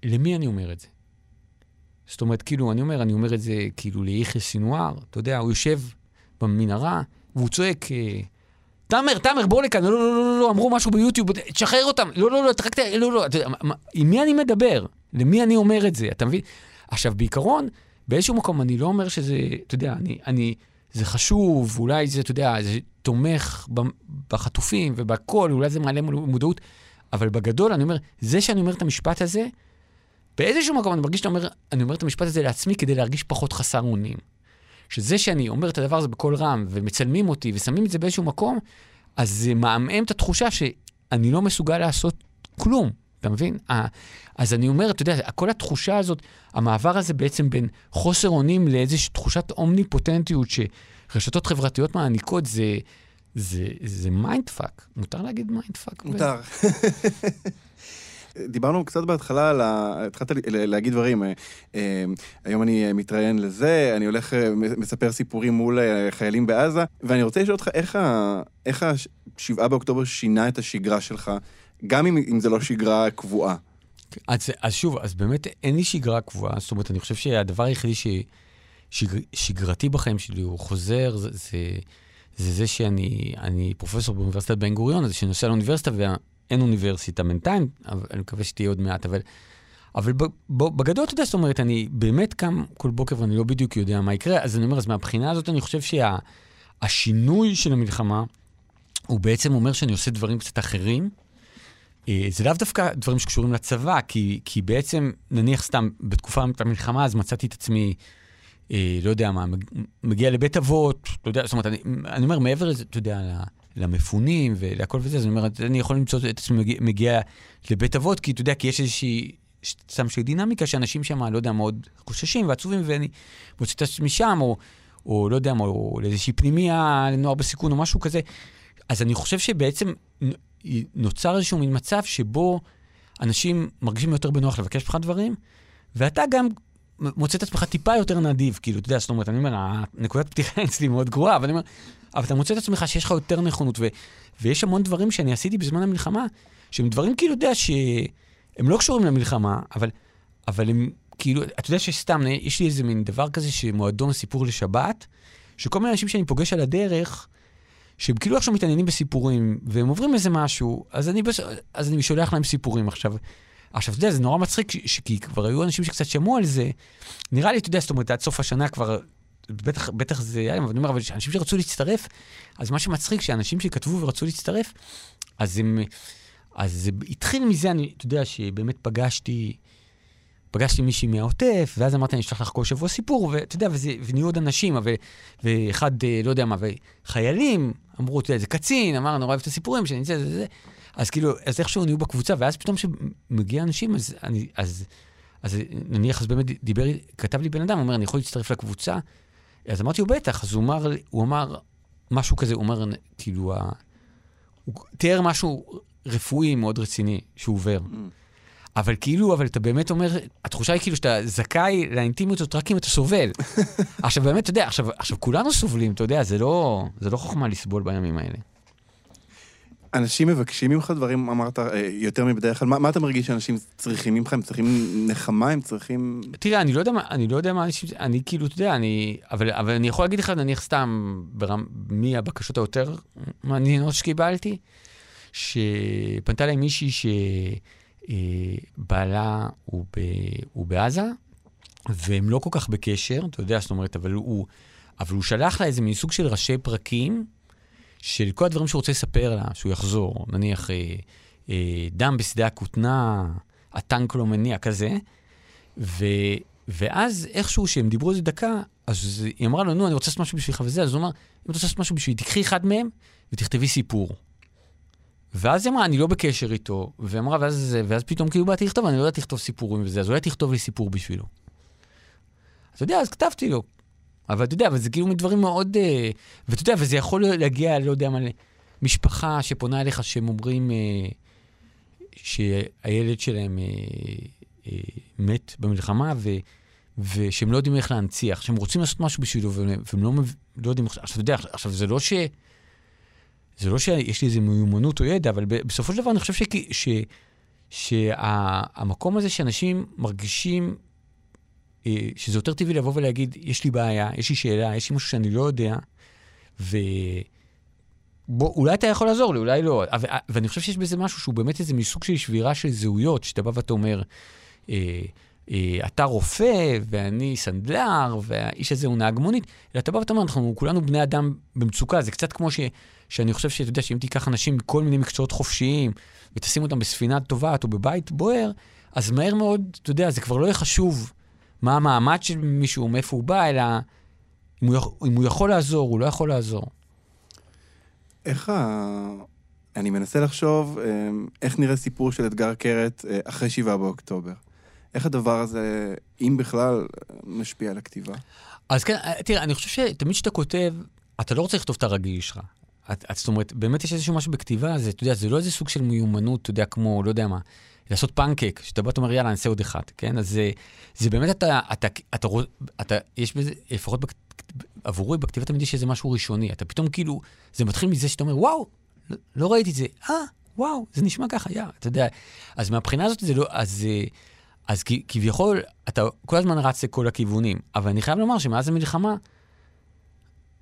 למי אני אומר את זה? זאת אומרת, כאילו, אני אומר, אני אומר את זה כאילו ליחיא סינואר, אתה יודע, הוא יושב במנהרה, והוא צועק, אה, תאמר, תאמר, בוא לכאן, לא, לא, לא, לא, לא, אמרו משהו ביוטיוב, תשחרר אותם, לא, לא, לא, תחק, לא, לא, עם מי אני מדבר? למי אני אומר את זה, אתה מבין? עכשיו, בעיקרון, באיזשהו מקום אני לא אומר שזה, אתה יודע, אני, אני, זה חשוב, אולי זה, אתה יודע, זה תומך בחטופים ובכל, אולי זה מעלה מודעות, אבל בגדול, אני אומר, זה שאני אומר את המשפט הזה, באיזשהו מקום אני מרגיש שאתה אומר, אני אומר את המשפט הזה לעצמי כדי להרגיש פחות חסר אונים. שזה שאני אומר את הדבר הזה בקול רם, ומצלמים אותי, ושמים את זה באיזשהו מקום, אז זה מעמעם את התחושה שאני לא מסוגל לעשות כלום, אתה מבין? אז אני אומר, אתה יודע, כל התחושה הזאת, המעבר הזה בעצם בין חוסר אונים לאיזושהי תחושת אומניפוטנטיות שרשתות חברתיות מעניקות, זה... זה, זה mind fuck, מותר להגיד mind fuck? מותר. דיברנו קצת בהתחלה על ה... התחלת להגיד דברים. אה, אה, היום אני מתראיין לזה, אני הולך, אה, מספר סיפורים מול חיילים בעזה, ואני רוצה לשאול אותך, איך, ה... איך ה-7 באוקטובר שינה את השגרה שלך, גם אם, אם זה לא שגרה קבועה? אז, אז שוב, אז באמת אין לי שגרה קבועה, זאת אומרת, אני חושב שהדבר היחידי ששגרתי שגר, בחיים שלי הוא חוזר, זה, זה, זה זה שאני אני פרופסור באוניברסיטת בן גוריון, אז שאני נוסע לאוניברסיטה ואין אוניברסיטה בינתיים, אבל אני מקווה שתהיה עוד מעט, אבל, אבל ב, ב, בגדול, אתה יודע, זאת אומרת, אני באמת קם כל בוקר ואני לא בדיוק יודע מה יקרה, אז אני אומר, אז מהבחינה הזאת אני חושב שהשינוי שה, של המלחמה, הוא בעצם אומר שאני עושה דברים קצת אחרים. אה, זה לאו דווקא דברים שקשורים לצבא, כי, כי בעצם, נניח סתם, בתקופת המלחמה, אז מצאתי את עצמי, אה, לא יודע מה, מגיע לבית אבות, אתה יודע, זאת אומרת, אני, אני אומר, מעבר לזה, אתה יודע, למפונים ולכל וזה, אז אני אומר, אני יכול למצוא את עצמי מגיע, מגיע לבית אבות, כי אתה יודע, כי יש איזושהי, סתם של דינמיקה, שאנשים שם, לא יודע, מאוד חוששים ועצובים, ואני מוצא את עצמי שם, או, או לא יודע מה, או לאיזושהי פנימייה לנוער בסיכון, או משהו כזה. אז אני חושב שבעצם נוצר איזשהו מין מצב שבו אנשים מרגישים יותר בנוח לבקש ממך דברים, ואתה גם מוצא את עצמך טיפה יותר נדיב, כאילו, אתה יודע, זאת אומרת, אני אומר, הנקודת פתיחה אצלי מאוד גרועה, אבל אני אומר, אבל אתה מוצא את עצמך שיש לך יותר נכונות, ו, ויש המון דברים שאני עשיתי בזמן המלחמה, שהם דברים כאילו, אתה יודע, שהם לא קשורים למלחמה, אבל, אבל הם כאילו, אתה יודע שסתם, יש לי איזה מין דבר כזה שמועדון סיפור לשבת, שכל מיני אנשים שאני פוגש על הדרך, שהם כאילו עכשיו מתעניינים בסיפורים, והם עוברים איזה משהו, אז אני, בש... אז אני שולח להם סיפורים עכשיו. עכשיו, אתה יודע, זה נורא מצחיק, ש... כי כבר היו אנשים שקצת שמעו על זה. נראה לי, אתה יודע, זאת אומרת, עד סוף השנה כבר, בטח, בטח זה היה, אבל אני אומר, אבל אנשים שרצו להצטרף, אז מה שמצחיק, שאנשים שכתבו ורצו להצטרף, אז הם... אז זה התחיל מזה, אני, אתה יודע, שבאמת פגשתי... פגשתי מישהי מהעוטף, ואז אמרתי, אני אשלח לך כל שבוע סיפור, ואתה יודע, וזה, ונהיו עוד אנשים, ו, ואחד, אה, לא יודע מה, וחיילים, אמרו, אתה יודע, זה קצין, אמר, נורא אוהב את הסיפורים שאני זה, זה, זה. אז כאילו, אז איכשהו נהיו בקבוצה, ואז פתאום כשמגיע אנשים, אז, אני, אז, אז נניח, אז באמת דיבר, כתב לי בן אדם, אומר, אני יכול להצטרף לקבוצה? אז אמרתי לו, בטח, אז הוא אמר, הוא אמר משהו כזה, הוא אומר, כאילו, הוא תיאר משהו רפואי מאוד רציני שהוא עובר. Mm. אבל כאילו, אבל אתה באמת אומר, התחושה היא כאילו שאתה זכאי לאינטימיות הזאת רק אם אתה סובל. עכשיו באמת, אתה יודע, עכשיו, עכשיו כולנו סובלים, אתה יודע, זה לא, זה לא חוכמה לסבול בימים האלה. אנשים מבקשים ממך דברים, אמרת, אה, יותר מבדרך כלל, מה, מה אתה מרגיש שאנשים צריכים ממך? הם צריכים נחמה? הם צריכים... תראה, אני לא יודע מה, אני לא יודע מה אנשים, אני כאילו, אתה יודע, אני, אבל, אבל אני יכול להגיד לך, נניח סתם, ברמ, מי הבקשות היותר מעניינות שקיבלתי, שפנתה אליי מישהי ש... אה, בעלה הוא, ב, הוא בעזה, והם לא כל כך בקשר, אתה יודע, זאת אומרת, אבל הוא, אבל הוא שלח לה איזה מין סוג של ראשי פרקים של כל הדברים שהוא רוצה לספר לה, שהוא יחזור, נניח אה, אה, דם בשדה הכותנה, הטנק לא מניע, כזה. ו, ואז איכשהו, שהם דיברו איזה דקה, אז היא אמרה לו, נו, אני רוצה לעשות משהו בשבילך וזה, אז הוא אמר, אם אתה רוצה לעשות משהו בשבילי, תקחי אחד מהם ותכתבי סיפור. ואז היא אמרה, אני לא בקשר איתו, ואמרה, ואז, ואז פתאום כאילו באתי לכתוב, אני לא יודעת לכתוב סיפורים וזה, אז אולי תכתוב לי סיפור בשבילו. אתה יודע, אז כתבתי לו. אבל אתה יודע, אבל זה כאילו מדברים מאוד... אה, ואתה יודע, וזה יכול להגיע, לא יודע מה, משפחה שפונה אליך, שהם אומרים אה, שהילד שלהם אה, אה, מת במלחמה, ו, ושהם לא יודעים איך להנציח, שהם רוצים לעשות משהו בשבילו, והם, לא, לא יודעים... עכשיו, אתה יודע, עכשיו, זה לא ש... זה לא שיש לי איזו מיומנות או ידע, אבל בסופו של דבר אני חושב ש... ש... שהמקום הזה שאנשים מרגישים אה, שזה יותר טבעי לבוא ולהגיד, יש לי בעיה, יש לי שאלה, יש לי משהו שאני לא יודע, ו... בוא, אולי אתה יכול לעזור לי, אולי לא. ו... ואני חושב שיש בזה משהו שהוא באמת איזה מסוג של שבירה של זהויות, שאתה בא ואתה אומר, אה, אתה רופא, ואני סנדלר, והאיש הזה הוא נהג מונית, אלא אתה בא ואתה אומר, אנחנו כולנו בני אדם במצוקה, זה קצת כמו ש... שאני חושב שאתה יודע שאם תיקח אנשים מכל מיני מקצועות חופשיים ותשים אותם בספינה טובעת או בבית בוער, אז מהר מאוד, אתה יודע, זה כבר לא יהיה חשוב מה המעמד של מישהו, מאיפה הוא בא, אלא אם הוא, אם הוא יכול לעזור, הוא לא יכול לעזור. איך ה... אני מנסה לחשוב אה, איך נראה סיפור של אתגר קרת אה, אחרי 7 באוקטובר. איך הדבר הזה, אם בכלל, משפיע על הכתיבה? אז כן, אה, תראה, אני חושב שתמיד כשאתה כותב, אתה לא רוצה לכתוב את הרגיל שלך. את, את, זאת אומרת, באמת יש איזשהו משהו בכתיבה, זה, אתה יודע, זה לא איזה סוג של מיומנות, אתה יודע, כמו, לא יודע מה, לעשות פנקק, שאתה בא, אתה אומר, יאללה, אני אעשה עוד אחד, כן? אז זה, זה באמת, אתה, אתה, אתה, אתה, אתה יש בזה, לפחות בק, עבורי, בכתיבה תמיד יש איזה משהו ראשוני. אתה פתאום כאילו, זה מתחיל מזה שאתה אומר, וואו, לא, לא ראיתי את זה, אה, וואו, זה נשמע ככה, יא, אתה יודע. אז מהבחינה הזאת זה לא, אז, אז כביכול, אתה כל הזמן רץ לכל הכיוונים. אבל אני חייב לומר שמאז המלחמה,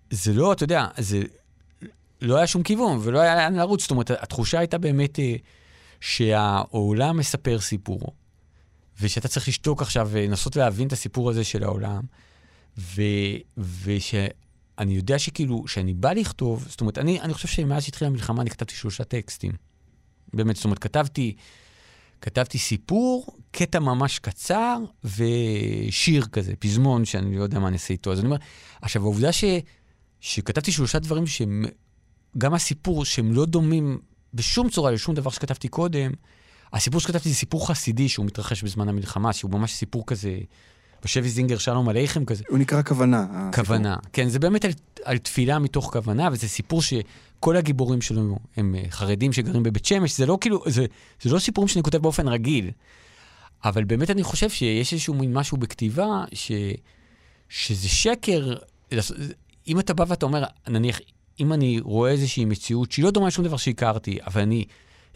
זה לא, אתה יודע, זה... לא היה שום כיוון ולא היה לאן לרוץ. זאת אומרת, התחושה הייתה באמת אה, שהעולם מספר סיפור, ושאתה צריך לשתוק עכשיו ולנסות להבין את הסיפור הזה של העולם, ו, ושאני יודע שכאילו, כשאני בא לכתוב, זאת אומרת, אני, אני חושב שמאז שהתחילה המלחמה אני כתבתי שלושה טקסטים. באמת, זאת אומרת, כתבתי, כתבתי סיפור, קטע ממש קצר, ושיר כזה, פזמון שאני לא יודע מה אני אעשה איתו. אז אני אומר, עכשיו, העובדה ש, שכתבתי שלושה דברים שהם, גם הסיפור, שהם לא דומים בשום צורה לשום דבר שכתבתי קודם, הסיפור שכתבתי זה סיפור חסידי שהוא מתרחש בזמן המלחמה, שהוא ממש סיפור כזה, בשבי זינגר שלום עליכם כזה. הוא נקרא כוונה. כוונה. הסיפור. כן, זה באמת על, על תפילה מתוך כוונה, וזה סיפור שכל הגיבורים שלנו הם אה, חרדים שגרים בבית שמש, זה לא כאילו, זה, זה לא סיפורים שאני כותב באופן רגיל. אבל באמת אני חושב שיש איזשהו מין משהו בכתיבה, ש, שזה שקר. אם אתה בא ואתה אומר, נניח, אם אני רואה איזושהי מציאות שהיא לא דומה לשום דבר שהכרתי, אבל אני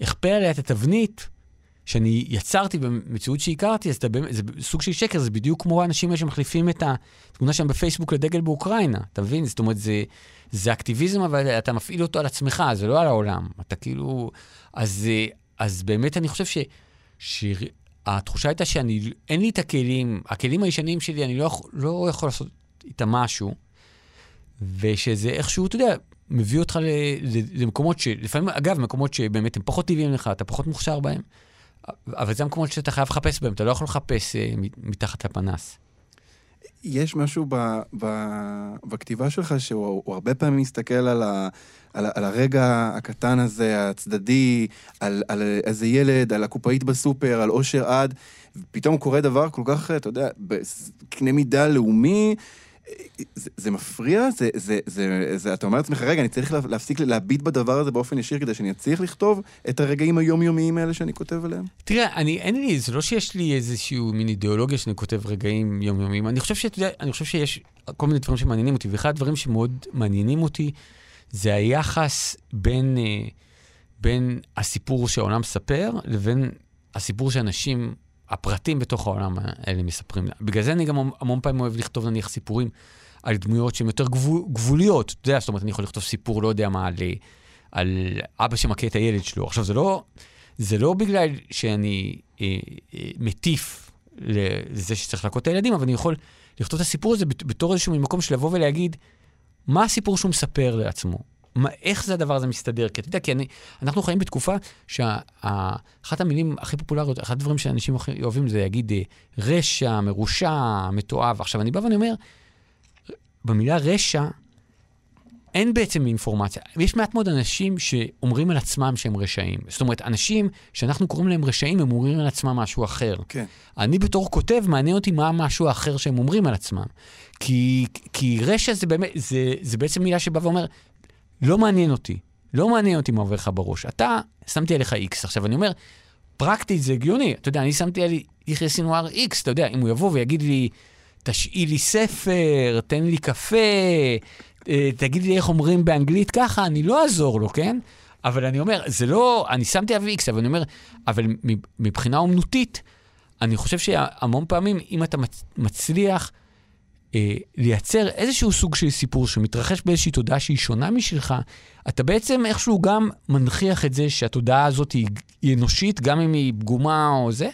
אכפה עליה את התבנית, שאני יצרתי במציאות שהכרתי, אז אתה באמת, זה סוג של שקר, זה בדיוק כמו האנשים האלה שמחליפים את התמונה שלהם בפייסבוק לדגל באוקראינה, אתה מבין? זאת אומרת, זה, זה אקטיביזם, אבל אתה מפעיל אותו על עצמך, זה לא על העולם. אתה כאילו... אז, אז באמת אני חושב ש... שהתחושה הייתה שאני, אין לי את הכלים, הכלים הישנים שלי, אני לא, לא יכול לעשות איתם משהו, ושזה איכשהו, אתה יודע, מביא אותך למקומות שלפעמים, אגב, מקומות שבאמת הם פחות טבעיים לך, אתה פחות מוכשר בהם. אבל זה המקומות שאתה חייב לחפש בהם, אתה לא יכול לחפש אה, מתחת לפנס. יש משהו ב, ב, בכתיבה שלך שהוא הרבה פעמים מסתכל על, ה, על, על הרגע הקטן הזה, הצדדי, על, על איזה ילד, על הקופאית בסופר, על אושר עד, ופתאום קורה דבר כל כך, אתה יודע, בקנה מידה לאומי, זה, מפריע? זה, זה, זה, זה, אתה אומר לעצמך, רגע, אני צריך להפסיק להביט בדבר הזה באופן ישיר כדי שאני אצליח לכתוב את הרגעים היומיומיים האלה שאני כותב עליהם? תראה, אני, אין לי, זה לא שיש לי איזשהו מין אידיאולוגיה שאני כותב רגעים יומיומיים. אני חושב שאתה יודע, אני חושב שיש כל מיני דברים שמעניינים אותי, ואחד הדברים שמאוד מעניינים אותי, זה היחס בין, אה, בין הסיפור שהעולם מספר לבין הסיפור שאנשים הפרטים בתוך העולם האלה מספרים. בגלל זה אני גם המון פעמים אוהב לכתוב נניח סיפורים על דמויות שהן יותר גבול, גבוליות. אתה יודע, זאת אומרת, אני יכול לכתוב סיפור, לא יודע מה, על, על אבא שמכה את הילד שלו. עכשיו, זה לא, זה לא בגלל שאני אה, אה, מטיף לזה שצריך להכות את הילדים, אבל אני יכול לכתוב את הסיפור הזה בתור איזשהו מקום של לבוא ולהגיד, מה הסיפור שהוא מספר לעצמו? מה, איך זה הדבר הזה מסתדר? כי אתה יודע, כי אני, אנחנו חיים בתקופה שאחת המילים הכי פופולריות, אחד הדברים שאנשים הכי אוהבים זה להגיד אה, רשע, מרושע, מתועב. עכשיו, אני בא ואני אומר, במילה רשע, אין בעצם אינפורמציה. יש מעט מאוד אנשים שאומרים על עצמם שהם רשעים. זאת אומרת, אנשים שאנחנו קוראים להם רשעים, הם אומרים על עצמם משהו אחר. כן. אני בתור כותב, מעניין אותי מה המשהו האחר שהם אומרים על עצמם. כי, כי רשע זה באמת, זה, זה בעצם מילה שבאה ואומר, לא מעניין אותי. לא מעניין אותי מה עובר לך בראש. אתה, שמתי עליך איקס. עכשיו, אני אומר, פרקטית זה הגיוני. אתה יודע, אני שמתי על יחיא סינואר איקס, אתה יודע, אם הוא יבוא ויגיד לי, תשאי לי ספר, תן לי קפה, אה, תגיד לי איך אומרים באנגלית ככה, אני לא אעזור לו, כן? אבל אני אומר, זה לא, אני שמתי עליו איקס, אבל אני אומר, אבל מבחינה אומנותית, אני חושב שהמון פעמים, אם אתה מצליח אה, לייצר איזשהו סוג של סיפור שמתרחש באיזושהי תודעה שהיא שונה משלך, אתה בעצם איכשהו גם מנכיח את זה שהתודעה הזאת היא, היא אנושית, גם אם היא פגומה או זה,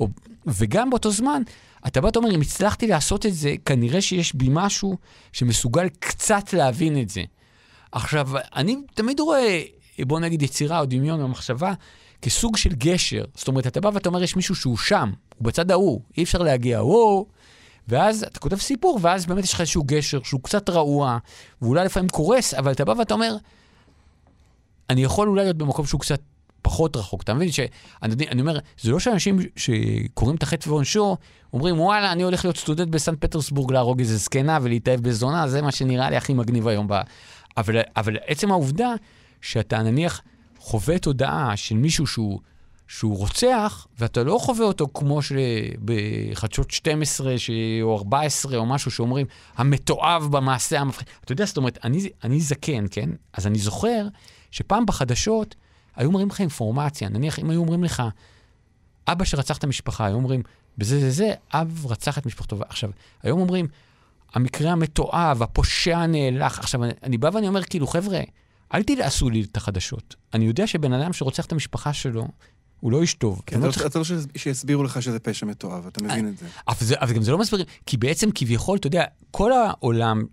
או, וגם באותו זמן, אתה בא ואומר, אם הצלחתי לעשות את זה, כנראה שיש בי משהו שמסוגל קצת להבין את זה. עכשיו, אני תמיד רואה, בוא נגיד, יצירה או דמיון או מחשבה, כסוג של גשר. זאת אומרת, אתה בא ואתה אומר, יש מישהו שהוא שם, הוא בצד ההוא, אי אפשר להגיע, וואו, ואז אתה כותב סיפור, ואז באמת יש לך איזשהו גשר שהוא קצת רעוע, ואולי לפעמים קורס, אבל אתה בא ואתה אומר, אני יכול אולי להיות במקום שהוא קצת פחות רחוק. אתה מבין שאני אני אומר, זה לא שאנשים שקוראים את החטא ועונשו, אומרים, וואלה, אני הולך להיות סטודנט בסנט פטרסבורג להרוג איזה זקנה ולהתאהב בזונה, זה מה שנראה לי הכי מגניב היום. ב... אבל, אבל עצם העובדה שאתה נניח חווה תודעה של מישהו שהוא... שהוא רוצח, ואתה לא חווה אותו כמו שבחדשות 12 ש... או 14 או משהו שאומרים, המתועב במעשה המפחיד. אתה יודע, זאת אומרת, אני, אני זקן, כן? אז אני זוכר שפעם בחדשות היו אומרים לך אינפורמציה. נניח, אם היו אומרים לך, אבא שרצח את המשפחה, היו אומרים, בזה זה זה, אב רצח את משפחתו. עכשיו, היום אומרים, המקרה המתועב, הפושע נאלח. עכשיו, אני, אני בא ואני אומר, כאילו, חבר'ה, אל תלעשו לי את החדשות. אני יודע שבן אדם שרוצח את המשפחה שלו, הוא לא איש טוב. כן, אתה רוצה לא שיסבירו לך שזה פשע מתועב, אתה מבין את זה. אבל גם זה לא מסביר, כי בעצם כביכול, אתה יודע, כל העולם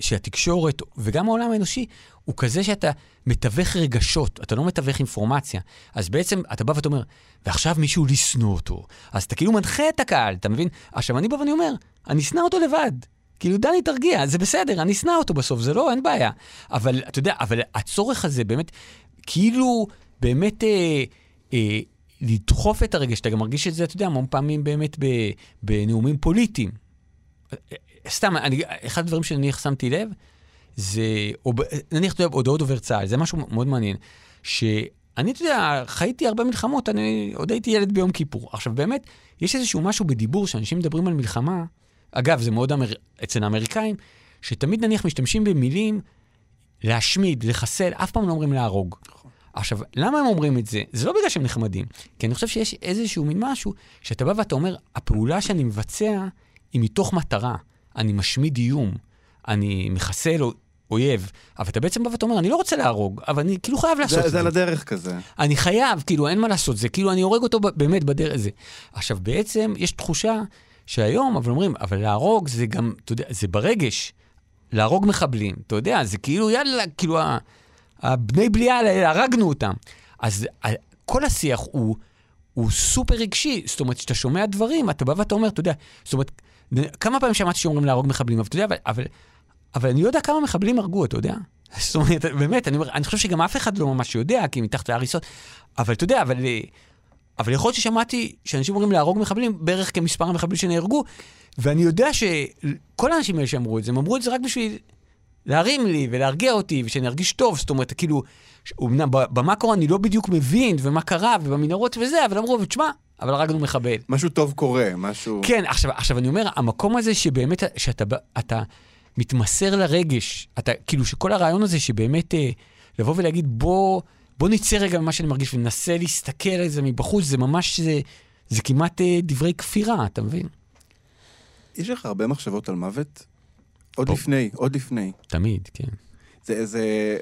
שהתקשורת וגם העולם האנושי הוא כזה שאתה מתווך רגשות, אתה לא מתווך אינפורמציה. אז בעצם אתה בא ואתה אומר, ועכשיו מישהו לשנוא אותו. אז אתה כאילו מנחה את הקהל, אתה מבין? עכשיו אני בא ואני אומר, אני אשנא אותו לבד. כאילו, דני, תרגיע, זה בסדר, אני אשנא אותו בסוף, זה לא, אין בעיה. אבל אתה יודע, אבל הצורך הזה באמת, כאילו, באמת... אה, אה, לדחוף את הרגש, אתה גם מרגיש את זה, אתה יודע, המון פעמים באמת בנאומים פוליטיים. סתם, אני, אחד הדברים שאני שמתי לב, זה, או, נניח, אתה יודע, הודעות דובר צה"ל, זה משהו מאוד מעניין, שאני, אתה יודע, חייתי הרבה מלחמות, אני עוד הייתי ילד ביום כיפור. עכשיו, באמת, יש איזשהו משהו בדיבור, שאנשים מדברים על מלחמה, אגב, זה מאוד אמר... אצל האמריקאים, שתמיד נניח משתמשים במילים להשמיד, לחסל, אף פעם לא אומרים להרוג. עכשיו, למה הם אומרים את זה? זה לא בגלל שהם נחמדים, כי אני חושב שיש איזשהו מין משהו, שאתה בא ואתה אומר, הפעולה שאני מבצע היא מתוך מטרה. אני משמיד איום, אני מחסל אויב, אבל אתה בעצם בא ואתה אומר, אני לא רוצה להרוג, אבל אני כאילו חייב לעשות זה, את זה. זה על הדרך כזה. אני חייב, כאילו, אין מה לעשות, זה כאילו, אני הורג אותו באמת בדרך הזה. עכשיו, בעצם יש תחושה שהיום, אבל אומרים, אבל להרוג זה גם, אתה יודע, זה ברגש. להרוג מחבלים, אתה יודע, זה כאילו, יאללה, כאילו, הבני בליעל, הרגנו אותם. אז כל השיח הוא, הוא סופר רגשי, זאת אומרת, כשאתה שומע דברים, אתה בא ואתה אומר, אתה יודע, זאת אומרת, כמה פעמים שמעתי שאומרים להרוג מחבלים, אבל אתה יודע, אבל, אבל, אבל אני לא יודע כמה מחבלים הרגו, אתה יודע? זאת אומרת, באמת, אני, אומר, אני חושב שגם אף אחד לא ממש יודע, כי מתחת להריסות, אבל אתה יודע, אבל, אבל יכול להיות ששמעתי שאנשים אומרים להרוג מחבלים בערך כמספר המחבלים שנהרגו, ואני יודע שכל האנשים האלה שאמרו את זה, הם אמרו את זה רק בשביל להרים לי ולהרגיע אותי, ושאני ארגיש טוב, זאת אומרת, כאילו, אמנם במקרו אני לא בדיוק מבין, ומה קרה, ובמנהרות וזה, אבל אמרו, תשמע, אבל הרגנו מחבל. משהו טוב קורה, משהו... כן, עכשיו, עכשיו אני אומר, המקום הזה שבאמת, שאתה אתה מתמסר לרגש, אתה, כאילו, שכל הרעיון הזה שבאמת, אה, לבוא ולהגיד, בוא, בוא נצא רגע ממה שאני מרגיש וננסה להסתכל על זה מבחוץ, זה ממש, זה, זה כמעט אה, דברי כפירה, אתה מבין? יש לך הרבה מחשבות על מוות? עוד פה. לפני, עוד לפני. תמיד, כן. זה, זה,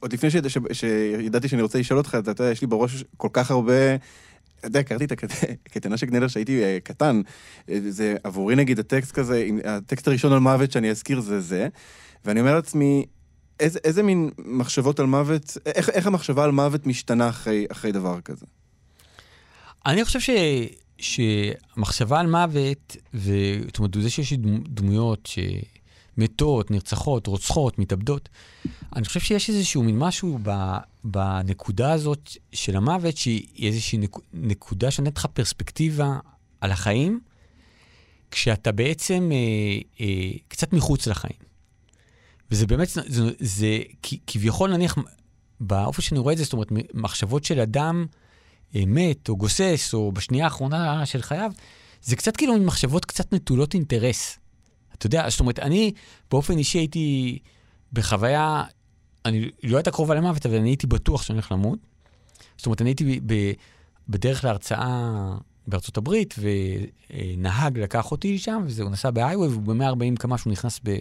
עוד לפני שידע, ש, שידעתי שאני רוצה לשאול אותך, אתה יודע, יש לי בראש כל כך הרבה... אתה יודע, קראתי את הקטנה של גנדר כשהייתי אה, קטן, זה עבורי נגיד הטקסט כזה, הטקסט הראשון על מוות שאני אזכיר זה זה, ואני אומר לעצמי, איזה, איזה מין מחשבות על מוות, איך, איך המחשבה על מוות משתנה אחרי, אחרי דבר כזה? אני חושב ש... שמחשבה על מוות, זאת אומרת, זה שיש דמויות שמתות, נרצחות, רוצחות, מתאבדות, אני חושב שיש איזשהו מין משהו ב, בנקודה הזאת של המוות, שהיא איזושהי נק, נקודה שנותנת לך פרספקטיבה על החיים, כשאתה בעצם אה, אה, קצת מחוץ לחיים. וזה באמת, זה, זה, זה כביכול נניח, באופן שאני רואה את זה, זאת אומרת, מחשבות של אדם, אה, מת או גוסס, או בשנייה האחרונה של חייו, זה קצת כאילו מחשבות קצת נטולות אינטרס. אתה יודע, זאת אומרת, אני באופן אישי הייתי בחוויה, אני לא הייתה קרובה למוות, אבל אני הייתי בטוח שאני הולך למות. זאת אומרת, אני הייתי ב, ב, בדרך להרצאה בארצות הברית, ונהג לקח אותי לשם, וזהו, נסע בהיי-ווי, וב-140 כמה שהוא נכנס ב,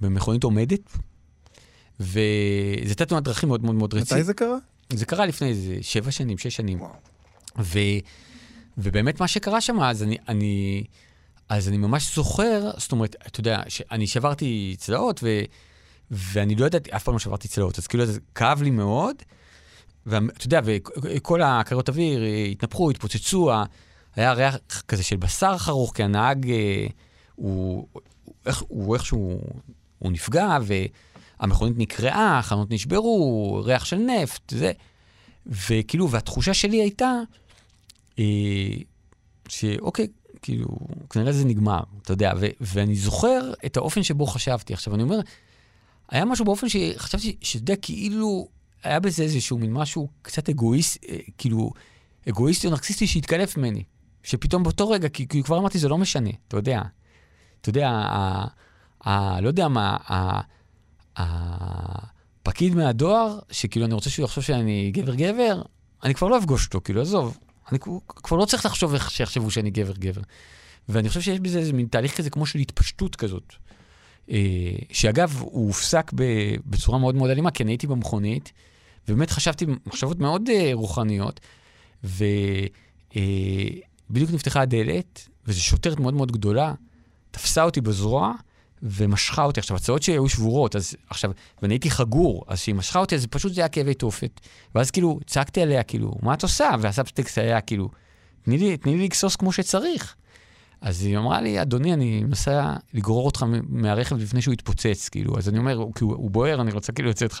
במכונית עומדת. וזו הייתה תנועת דרכים מאוד מאוד מאוד רצינית. מתי זה קרה? זה קרה לפני איזה שבע שנים, שש שנים. ו, ובאמת מה שקרה שם, אז אני, אני, אז אני ממש זוכר, זאת אומרת, אתה יודע, אני שברתי צלעות, ו, ואני לא ידעתי, אף פעם לא שברתי צלעות, אז כאילו זה כאב לי מאוד, ואתה יודע, וכל הקריות אוויר התנפחו, התפוצצו, היה ריח כזה של בשר חרוך, כי הנהג, אה, הוא, הוא איכשהו, הוא נפגע, ו... המכונית נקרעה, החלונות נשברו, ריח של נפט, זה. וכאילו, והתחושה שלי הייתה, אה, שאוקיי, כאילו, כנראה זה נגמר, אתה יודע, ו- ואני זוכר את האופן שבו חשבתי. עכשיו, אני אומר, היה משהו באופן שחשבתי, שאתה יודע, כאילו, היה בזה איזשהו מין משהו קצת אגואיסט, אה, כאילו, אגואיסטי או נרקסיסטי שהתקלף ממני. שפתאום באותו רגע, כי, כי כבר אמרתי, זה לא משנה, אתה יודע. אתה יודע, ה, ה, לא יודע מה, ה, הפקיד מהדואר, שכאילו אני רוצה שהוא יחשוב שאני גבר-גבר, אני כבר לא אפגוש אותו, כאילו, עזוב. אני כבר לא צריך לחשוב איך שיחשבו שאני גבר-גבר. ואני חושב שיש בזה איזה מין תהליך כזה כמו של התפשטות כזאת. אה, שאגב, הוא הופסק בצורה מאוד מאוד אלימה, כי אני הייתי במכונית, ובאמת חשבתי מחשבות מאוד אה, רוחניות, ובדיוק אה, נפתחה הדלת, וזו שוטרת מאוד מאוד גדולה, תפסה אותי בזרוע, ומשכה אותי. עכשיו, הצעות שלי היו שבורות, אז עכשיו, ואני הייתי חגור, אז כשהיא משכה אותי, אז פשוט זה היה כאבי תופת. ואז כאילו, צעקתי עליה, כאילו, מה את עושה? והסאבטקסט היה כאילו, תני לי, תני לי לגסוס כמו שצריך. אז היא אמרה לי, אדוני, אני מנסה לגרור אותך מהרכב לפני שהוא יתפוצץ, כאילו. אז אני אומר, כי הוא, הוא בוער, אני רוצה כאילו לצאת לך.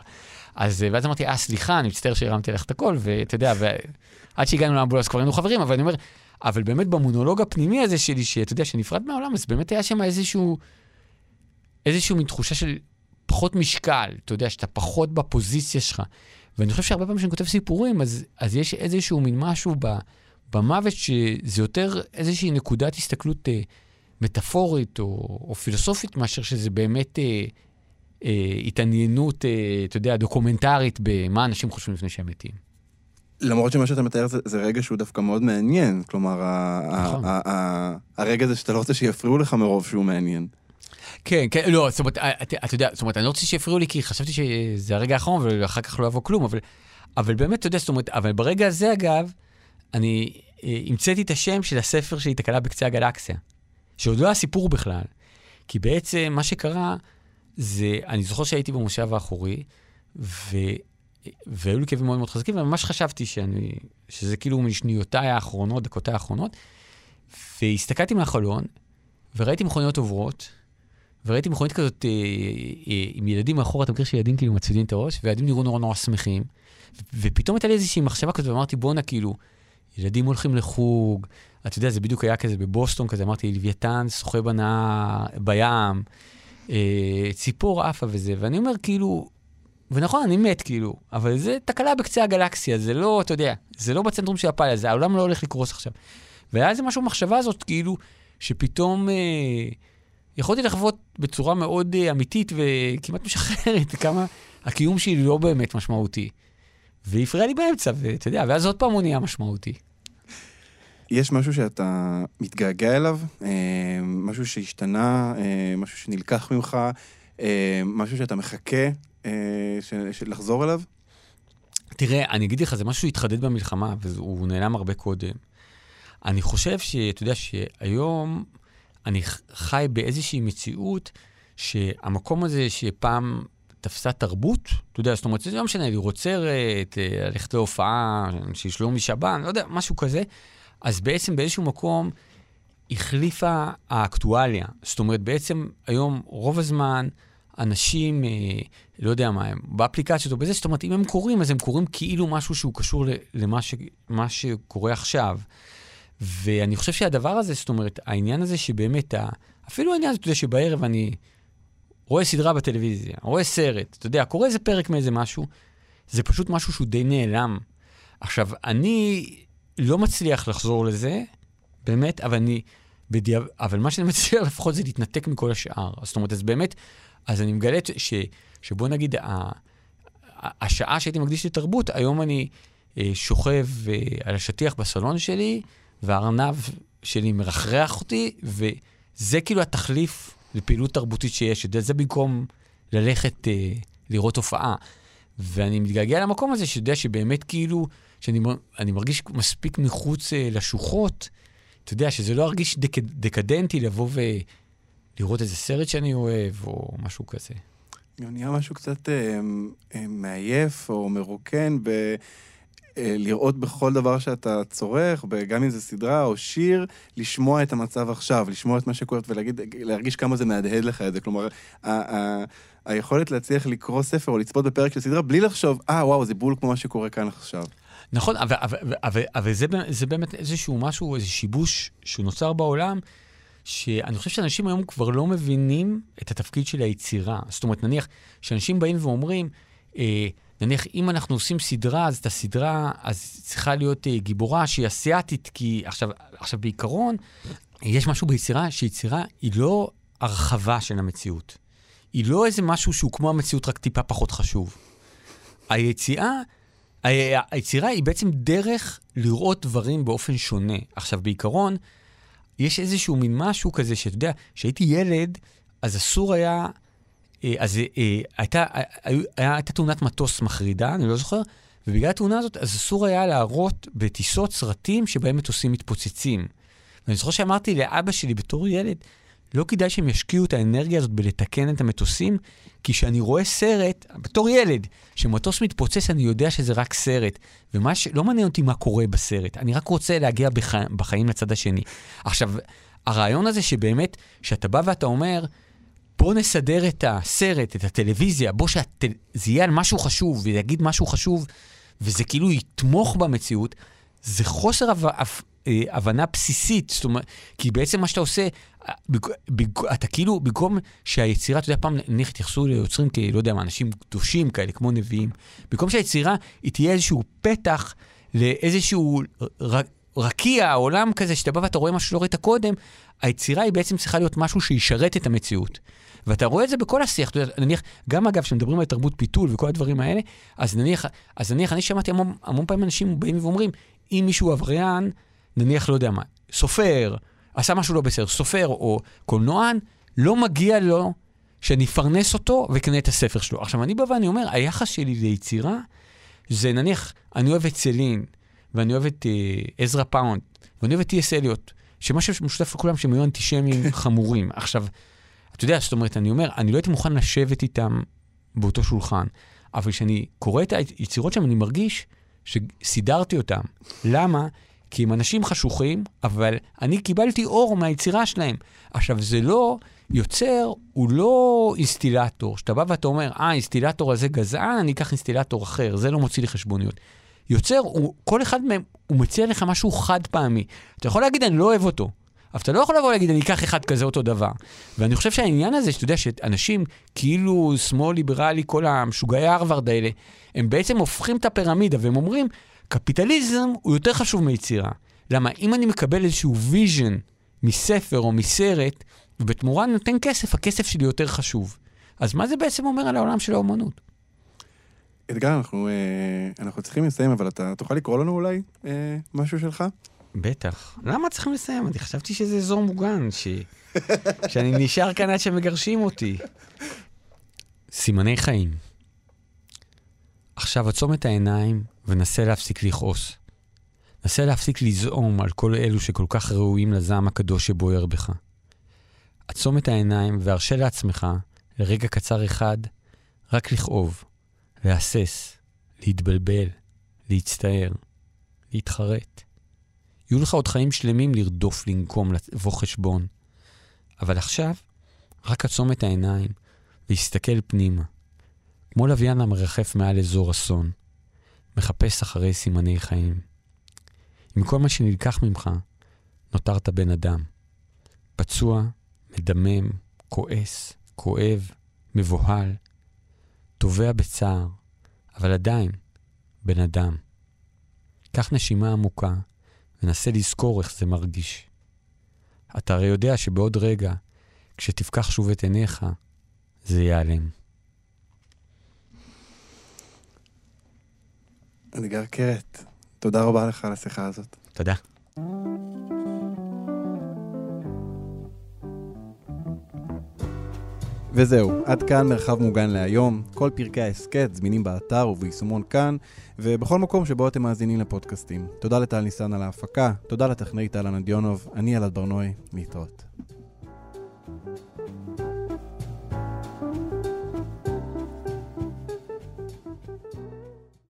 אז, ואז אמרתי, אה, סליחה, אני מצטער שהרמתי לך את הכל, ואתה יודע, ועד שהגענו לאמבולנס כבר היינו חברים, אבל אני אומר, אבל באמת במונולוג הפנימי הזה שלי, שאתה יודע, שנפרד מהעולם, אז באמת היה שם איזשהו, איזשהו מין תחושה של פחות משקל, אתה יודע, שאתה פחות בפוזיציה שלך. ואני חושב שהרבה פעמים כשאני כותב סיפורים, אז, אז יש איזשהו מין משהו ב, במוות שזה יותר איזושהי נקודת הסתכלות אה, מטאפורית או, או פילוסופית, מאשר שזה באמת אה, אה, התעניינות, אה, אתה יודע, דוקומנטרית במה אנשים חושבים לפני שהם מתים. למרות שמה שאתה מתאר זה, זה רגע שהוא דווקא מאוד מעניין. כלומר, נכון. הרגע הזה שאתה לא רוצה שיפריעו לך מרוב שהוא מעניין. כן, כן, לא, זאת אומרת, אתה, אתה יודע, זאת אומרת, אני לא רוצה שיפריעו לי, כי חשבתי שזה הרגע האחרון, ואחר כך לא יבוא כלום, אבל, אבל באמת, אתה יודע, זאת אומרת, אבל ברגע הזה, אגב, אני אה, המצאתי את השם של הספר שלי, תקלה בקצה הגלקסיה, שעוד לא היה סיפור בכלל. כי בעצם מה שקרה, זה, אני זוכר שהייתי במושב האחורי, ו... והיו לי כאבים מאוד מאוד חזקים, וממש חשבתי שאני, שזה כאילו משניותיי האחרונות, דקותיי האחרונות, והסתכלתי מהחלון, וראיתי מכוניות עוברות, וראיתי מכונית כזאת אה, אה, עם ילדים מאחורה, אתה מכיר שילדים כאילו מצמידים את הראש, והילדים נראו נורא נורא שמחים, ופתאום הייתה לי איזושהי מחשבה כזאת, ואמרתי, בואנה, כאילו, ילדים הולכים לחוג, אתה יודע, זה בדיוק היה כזה בבוסטון, כזה אמרתי, לוויתן שוחה בנהר, בים, אה, ציפור עפה וזה, ואני אומר, כאילו, ונכון, אני מת, כאילו, אבל זה תקלה בקצה הגלקסיה, זה לא, אתה יודע, זה לא בצנטרום של הפאליה, זה העולם לא הולך לקרוס עכשיו. והיה איזה משהו במחשבה הזאת, כאילו, שפתאום אה, יכולתי לחוות בצורה מאוד אה, אמיתית וכמעט משחררת כמה הקיום שלי לא באמת משמעותי. והפריע לי באמצע, ואתה יודע, ואז עוד פעם הוא נהיה משמעותי. יש משהו שאתה מתגעגע אליו? אה, משהו שהשתנה? אה, משהו שנלקח ממך? משהו שאתה מחכה לחזור אליו? תראה, אני אגיד לך, זה משהו שהתחדד במלחמה, והוא נעלם הרבה קודם. אני חושב שאתה יודע שהיום אני חי באיזושהי מציאות שהמקום הזה שפעם תפסה תרבות, אתה יודע, זאת אומרת, זה לא משנה, לראות סרט, ללכת להופעה של שלומי שבן, לא יודע, משהו כזה. אז בעצם באיזשהו מקום החליפה האקטואליה. זאת אומרת, בעצם היום רוב הזמן אנשים, אה, לא יודע מה הם, באפליקציות או בזה, זאת אומרת, אם הם קוראים, אז הם קוראים כאילו משהו שהוא קשור למה ש, שקורה עכשיו. ואני חושב שהדבר הזה, זאת אומרת, העניין הזה שבאמת, אפילו העניין הזה, אתה יודע, שבערב אני רואה סדרה בטלוויזיה, רואה סרט, אתה יודע, קורא איזה פרק מאיזה משהו, זה פשוט משהו שהוא די נעלם. עכשיו, אני לא מצליח לחזור לזה, באמת, אבל אני... בדיע... אבל מה שאני מצליח לפחות זה להתנתק מכל השאר. זאת אומרת, אז באמת, אז אני מגלה ש... שבוא נגיד, ה... השעה שהייתי מקדיש לתרבות, היום אני אה, שוכב אה, על השטיח בסלון שלי, והארנב שלי מרחרח אותי, וזה כאילו התחליף לפעילות תרבותית שיש. זה במקום ללכת אה, לראות הופעה. ואני מתגעגע למקום הזה, שיודע שבאמת כאילו, שאני מרגיש מספיק מחוץ uh, לשוחות, אתה יודע, שזה לא ירגיש דק, דקדנטי לבוא ולראות איזה סרט שאני אוהב, או משהו כזה. נהיה משהו קצת אה, אה, מעייף או מרוקן ב... אה, לראות בכל דבר שאתה צורך, גם אם זה סדרה או שיר, לשמוע את המצב עכשיו, לשמוע את מה שקורה ולהרגיש כמה זה מהדהד לך את זה. כלומר, היכולת להצליח לקרוא ספר או לצפות בפרק של סדרה בלי לחשוב, אה, וואו, זה בול כמו מה שקורה כאן עכשיו. נכון, אבל, זה, זה באמת איזשהו משהו, איזה שיבוש שנוצר בעולם, שאני חושב שאנשים היום כבר לא מבינים את התפקיד של היצירה. זאת אומרת, נניח, שאנשים באים ואומרים, אה, נניח, אם אנחנו עושים סדרה, אז את הסדרה, אז צריכה להיות אה, גיבורה שהיא אסיאתית, כי עכשיו, עכשיו בעיקרון, יש משהו ביצירה, שיצירה היא לא הרחבה של המציאות. היא לא איזה משהו שהוא כמו המציאות, רק טיפה פחות חשוב. היציאה, היצירה היא בעצם דרך לראות דברים באופן שונה. עכשיו, בעיקרון, יש איזשהו מין משהו כזה, שאתה יודע, כשהייתי ילד, אז אסור היה... אה, אז אה, הייתה, היה, הייתה תאונת מטוס מחרידה, אני לא זוכר, ובגלל התאונה הזאת, אז אסור היה להראות בטיסות סרטים שבהם מטוסים מתפוצצים. ואני זוכר שאמרתי לאבא שלי בתור ילד, לא כדאי שהם ישקיעו את האנרגיה הזאת בלתקן את המטוסים, כי כשאני רואה סרט, בתור ילד, שמטוס מתפוצץ, אני יודע שזה רק סרט. ומה ש... לא מעניין אותי מה קורה בסרט, אני רק רוצה להגיע בח... בחיים לצד השני. עכשיו, הרעיון הזה שבאמת, שאתה בא ואתה אומר, בוא נסדר את הסרט, את הטלוויזיה, בוא שזה. יהיה על משהו חשוב, ויגיד משהו חשוב, וזה כאילו יתמוך במציאות, זה חוסר הבנה. אה, הבנה בסיסית, זאת אומרת, כי בעצם מה שאתה עושה, בג, בג, אתה כאילו, במקום שהיצירה, אתה יודע, פעם נניח התייחסו ליוצרים כאלה, לא יודע מה, אנשים קדושים כאלה, כמו נביאים, במקום שהיצירה היא תהיה איזשהו פתח לאיזשהו ר, רקיע, עולם כזה, שאתה בא ואתה רואה משהו שלא ראית קודם, היצירה היא בעצם צריכה להיות משהו שישרת את המציאות. ואתה רואה את זה בכל השיח, אתה יודע, נניח, גם אגב, כשמדברים על תרבות פיתול וכל הדברים האלה, אז נניח, אז נניח, אני שמעתי המון, המון פעמים אנשים באים ואומרים, אם מישהו עבריין, נניח, לא יודע מה, סופר, עשה משהו לא בסדר, סופר או קולנוען, לא מגיע לו שאני אפרנס אותו ואקנה את הספר שלו. עכשיו, אני בא ואני אומר, היחס שלי ליצירה, זה נניח, אני אוהב את סלין, ואני אוהב את אה, עזרא פאונד, ואני אוהב את טי.אס אליוט, שמה שמשותף לכולם שהם היו אנטישמים חמורים. עכשיו, אתה יודע, זאת אומרת, אני אומר, אני לא הייתי מוכן לשבת איתם באותו שולחן, אבל כשאני קורא את היצירות שם, אני מרגיש שסידרתי אותם. למה? כי הם אנשים חשוכים, אבל אני קיבלתי אור מהיצירה שלהם. עכשיו, זה לא, יוצר הוא לא אינסטילטור, שאתה בא ואתה אומר, אה, האינסטילטור הזה גזען, אני אקח אינסטילטור אחר, זה לא מוציא לי חשבוניות. יוצר, הוא, כל אחד מהם, הוא מציע לך משהו חד פעמי. אתה יכול להגיד, אני לא אוהב אותו, אבל אתה לא יכול לבוא ולהגיד, אני אקח אחד כזה אותו דבר. ואני חושב שהעניין הזה, שאתה יודע, שאנשים כאילו שמאל ליברלי, כל המשוגעי הרווארד האלה, הם בעצם הופכים את הפירמידה, והם אומרים, קפיטליזם הוא יותר חשוב מיצירה. למה? אם אני מקבל איזשהו vision מספר או מסרט, ובתמורה נותן כסף, הכסף שלי יותר חשוב. אז מה זה בעצם אומר על העולם של האומנות? אתגר, אנחנו, אה, אנחנו צריכים לסיים, אבל אתה תוכל לקרוא לנו אולי אה, משהו שלך? בטח. למה צריכים לסיים? אני חשבתי שזה אזור מוגן, ש... שאני נשאר כאן עד שמגרשים אותי. סימני חיים. עכשיו עצום את העיניים ונסה להפסיק לכעוס. נסה להפסיק לזעום על כל אלו שכל כך ראויים לזעם הקדוש שבוער בך. עצום את העיניים והרשה לעצמך, לרגע קצר אחד, רק לכאוב, להסס, להתבלבל, להצטער, להתחרט. יהיו לך עוד חיים שלמים לרדוף, לנקום, לבוא חשבון. אבל עכשיו, רק עצום את העיניים והסתכל פנימה. כמו לוויין המרחף מעל אזור אסון, מחפש אחרי סימני חיים. עם כל מה שנלקח ממך, נותרת בן אדם. פצוע, מדמם, כועס, כואב, מבוהל, תובע בצער, אבל עדיין בן אדם. קח נשימה עמוקה ונסה לזכור איך זה מרגיש. אתה הרי יודע שבעוד רגע, כשתפקח שוב את עיניך, זה ייעלם. אדגר קרת, תודה רבה לך על השיחה הזאת. תודה. וזהו, עד כאן מרחב מוגן להיום. כל פרקי ההסכת זמינים באתר וביישומון כאן, ובכל מקום שבו אתם מאזינים לפודקאסטים. תודה לטל ניסן על ההפקה, תודה לטכנאית אלנה דיונוב, אני אלעד ברנועי, להתראות.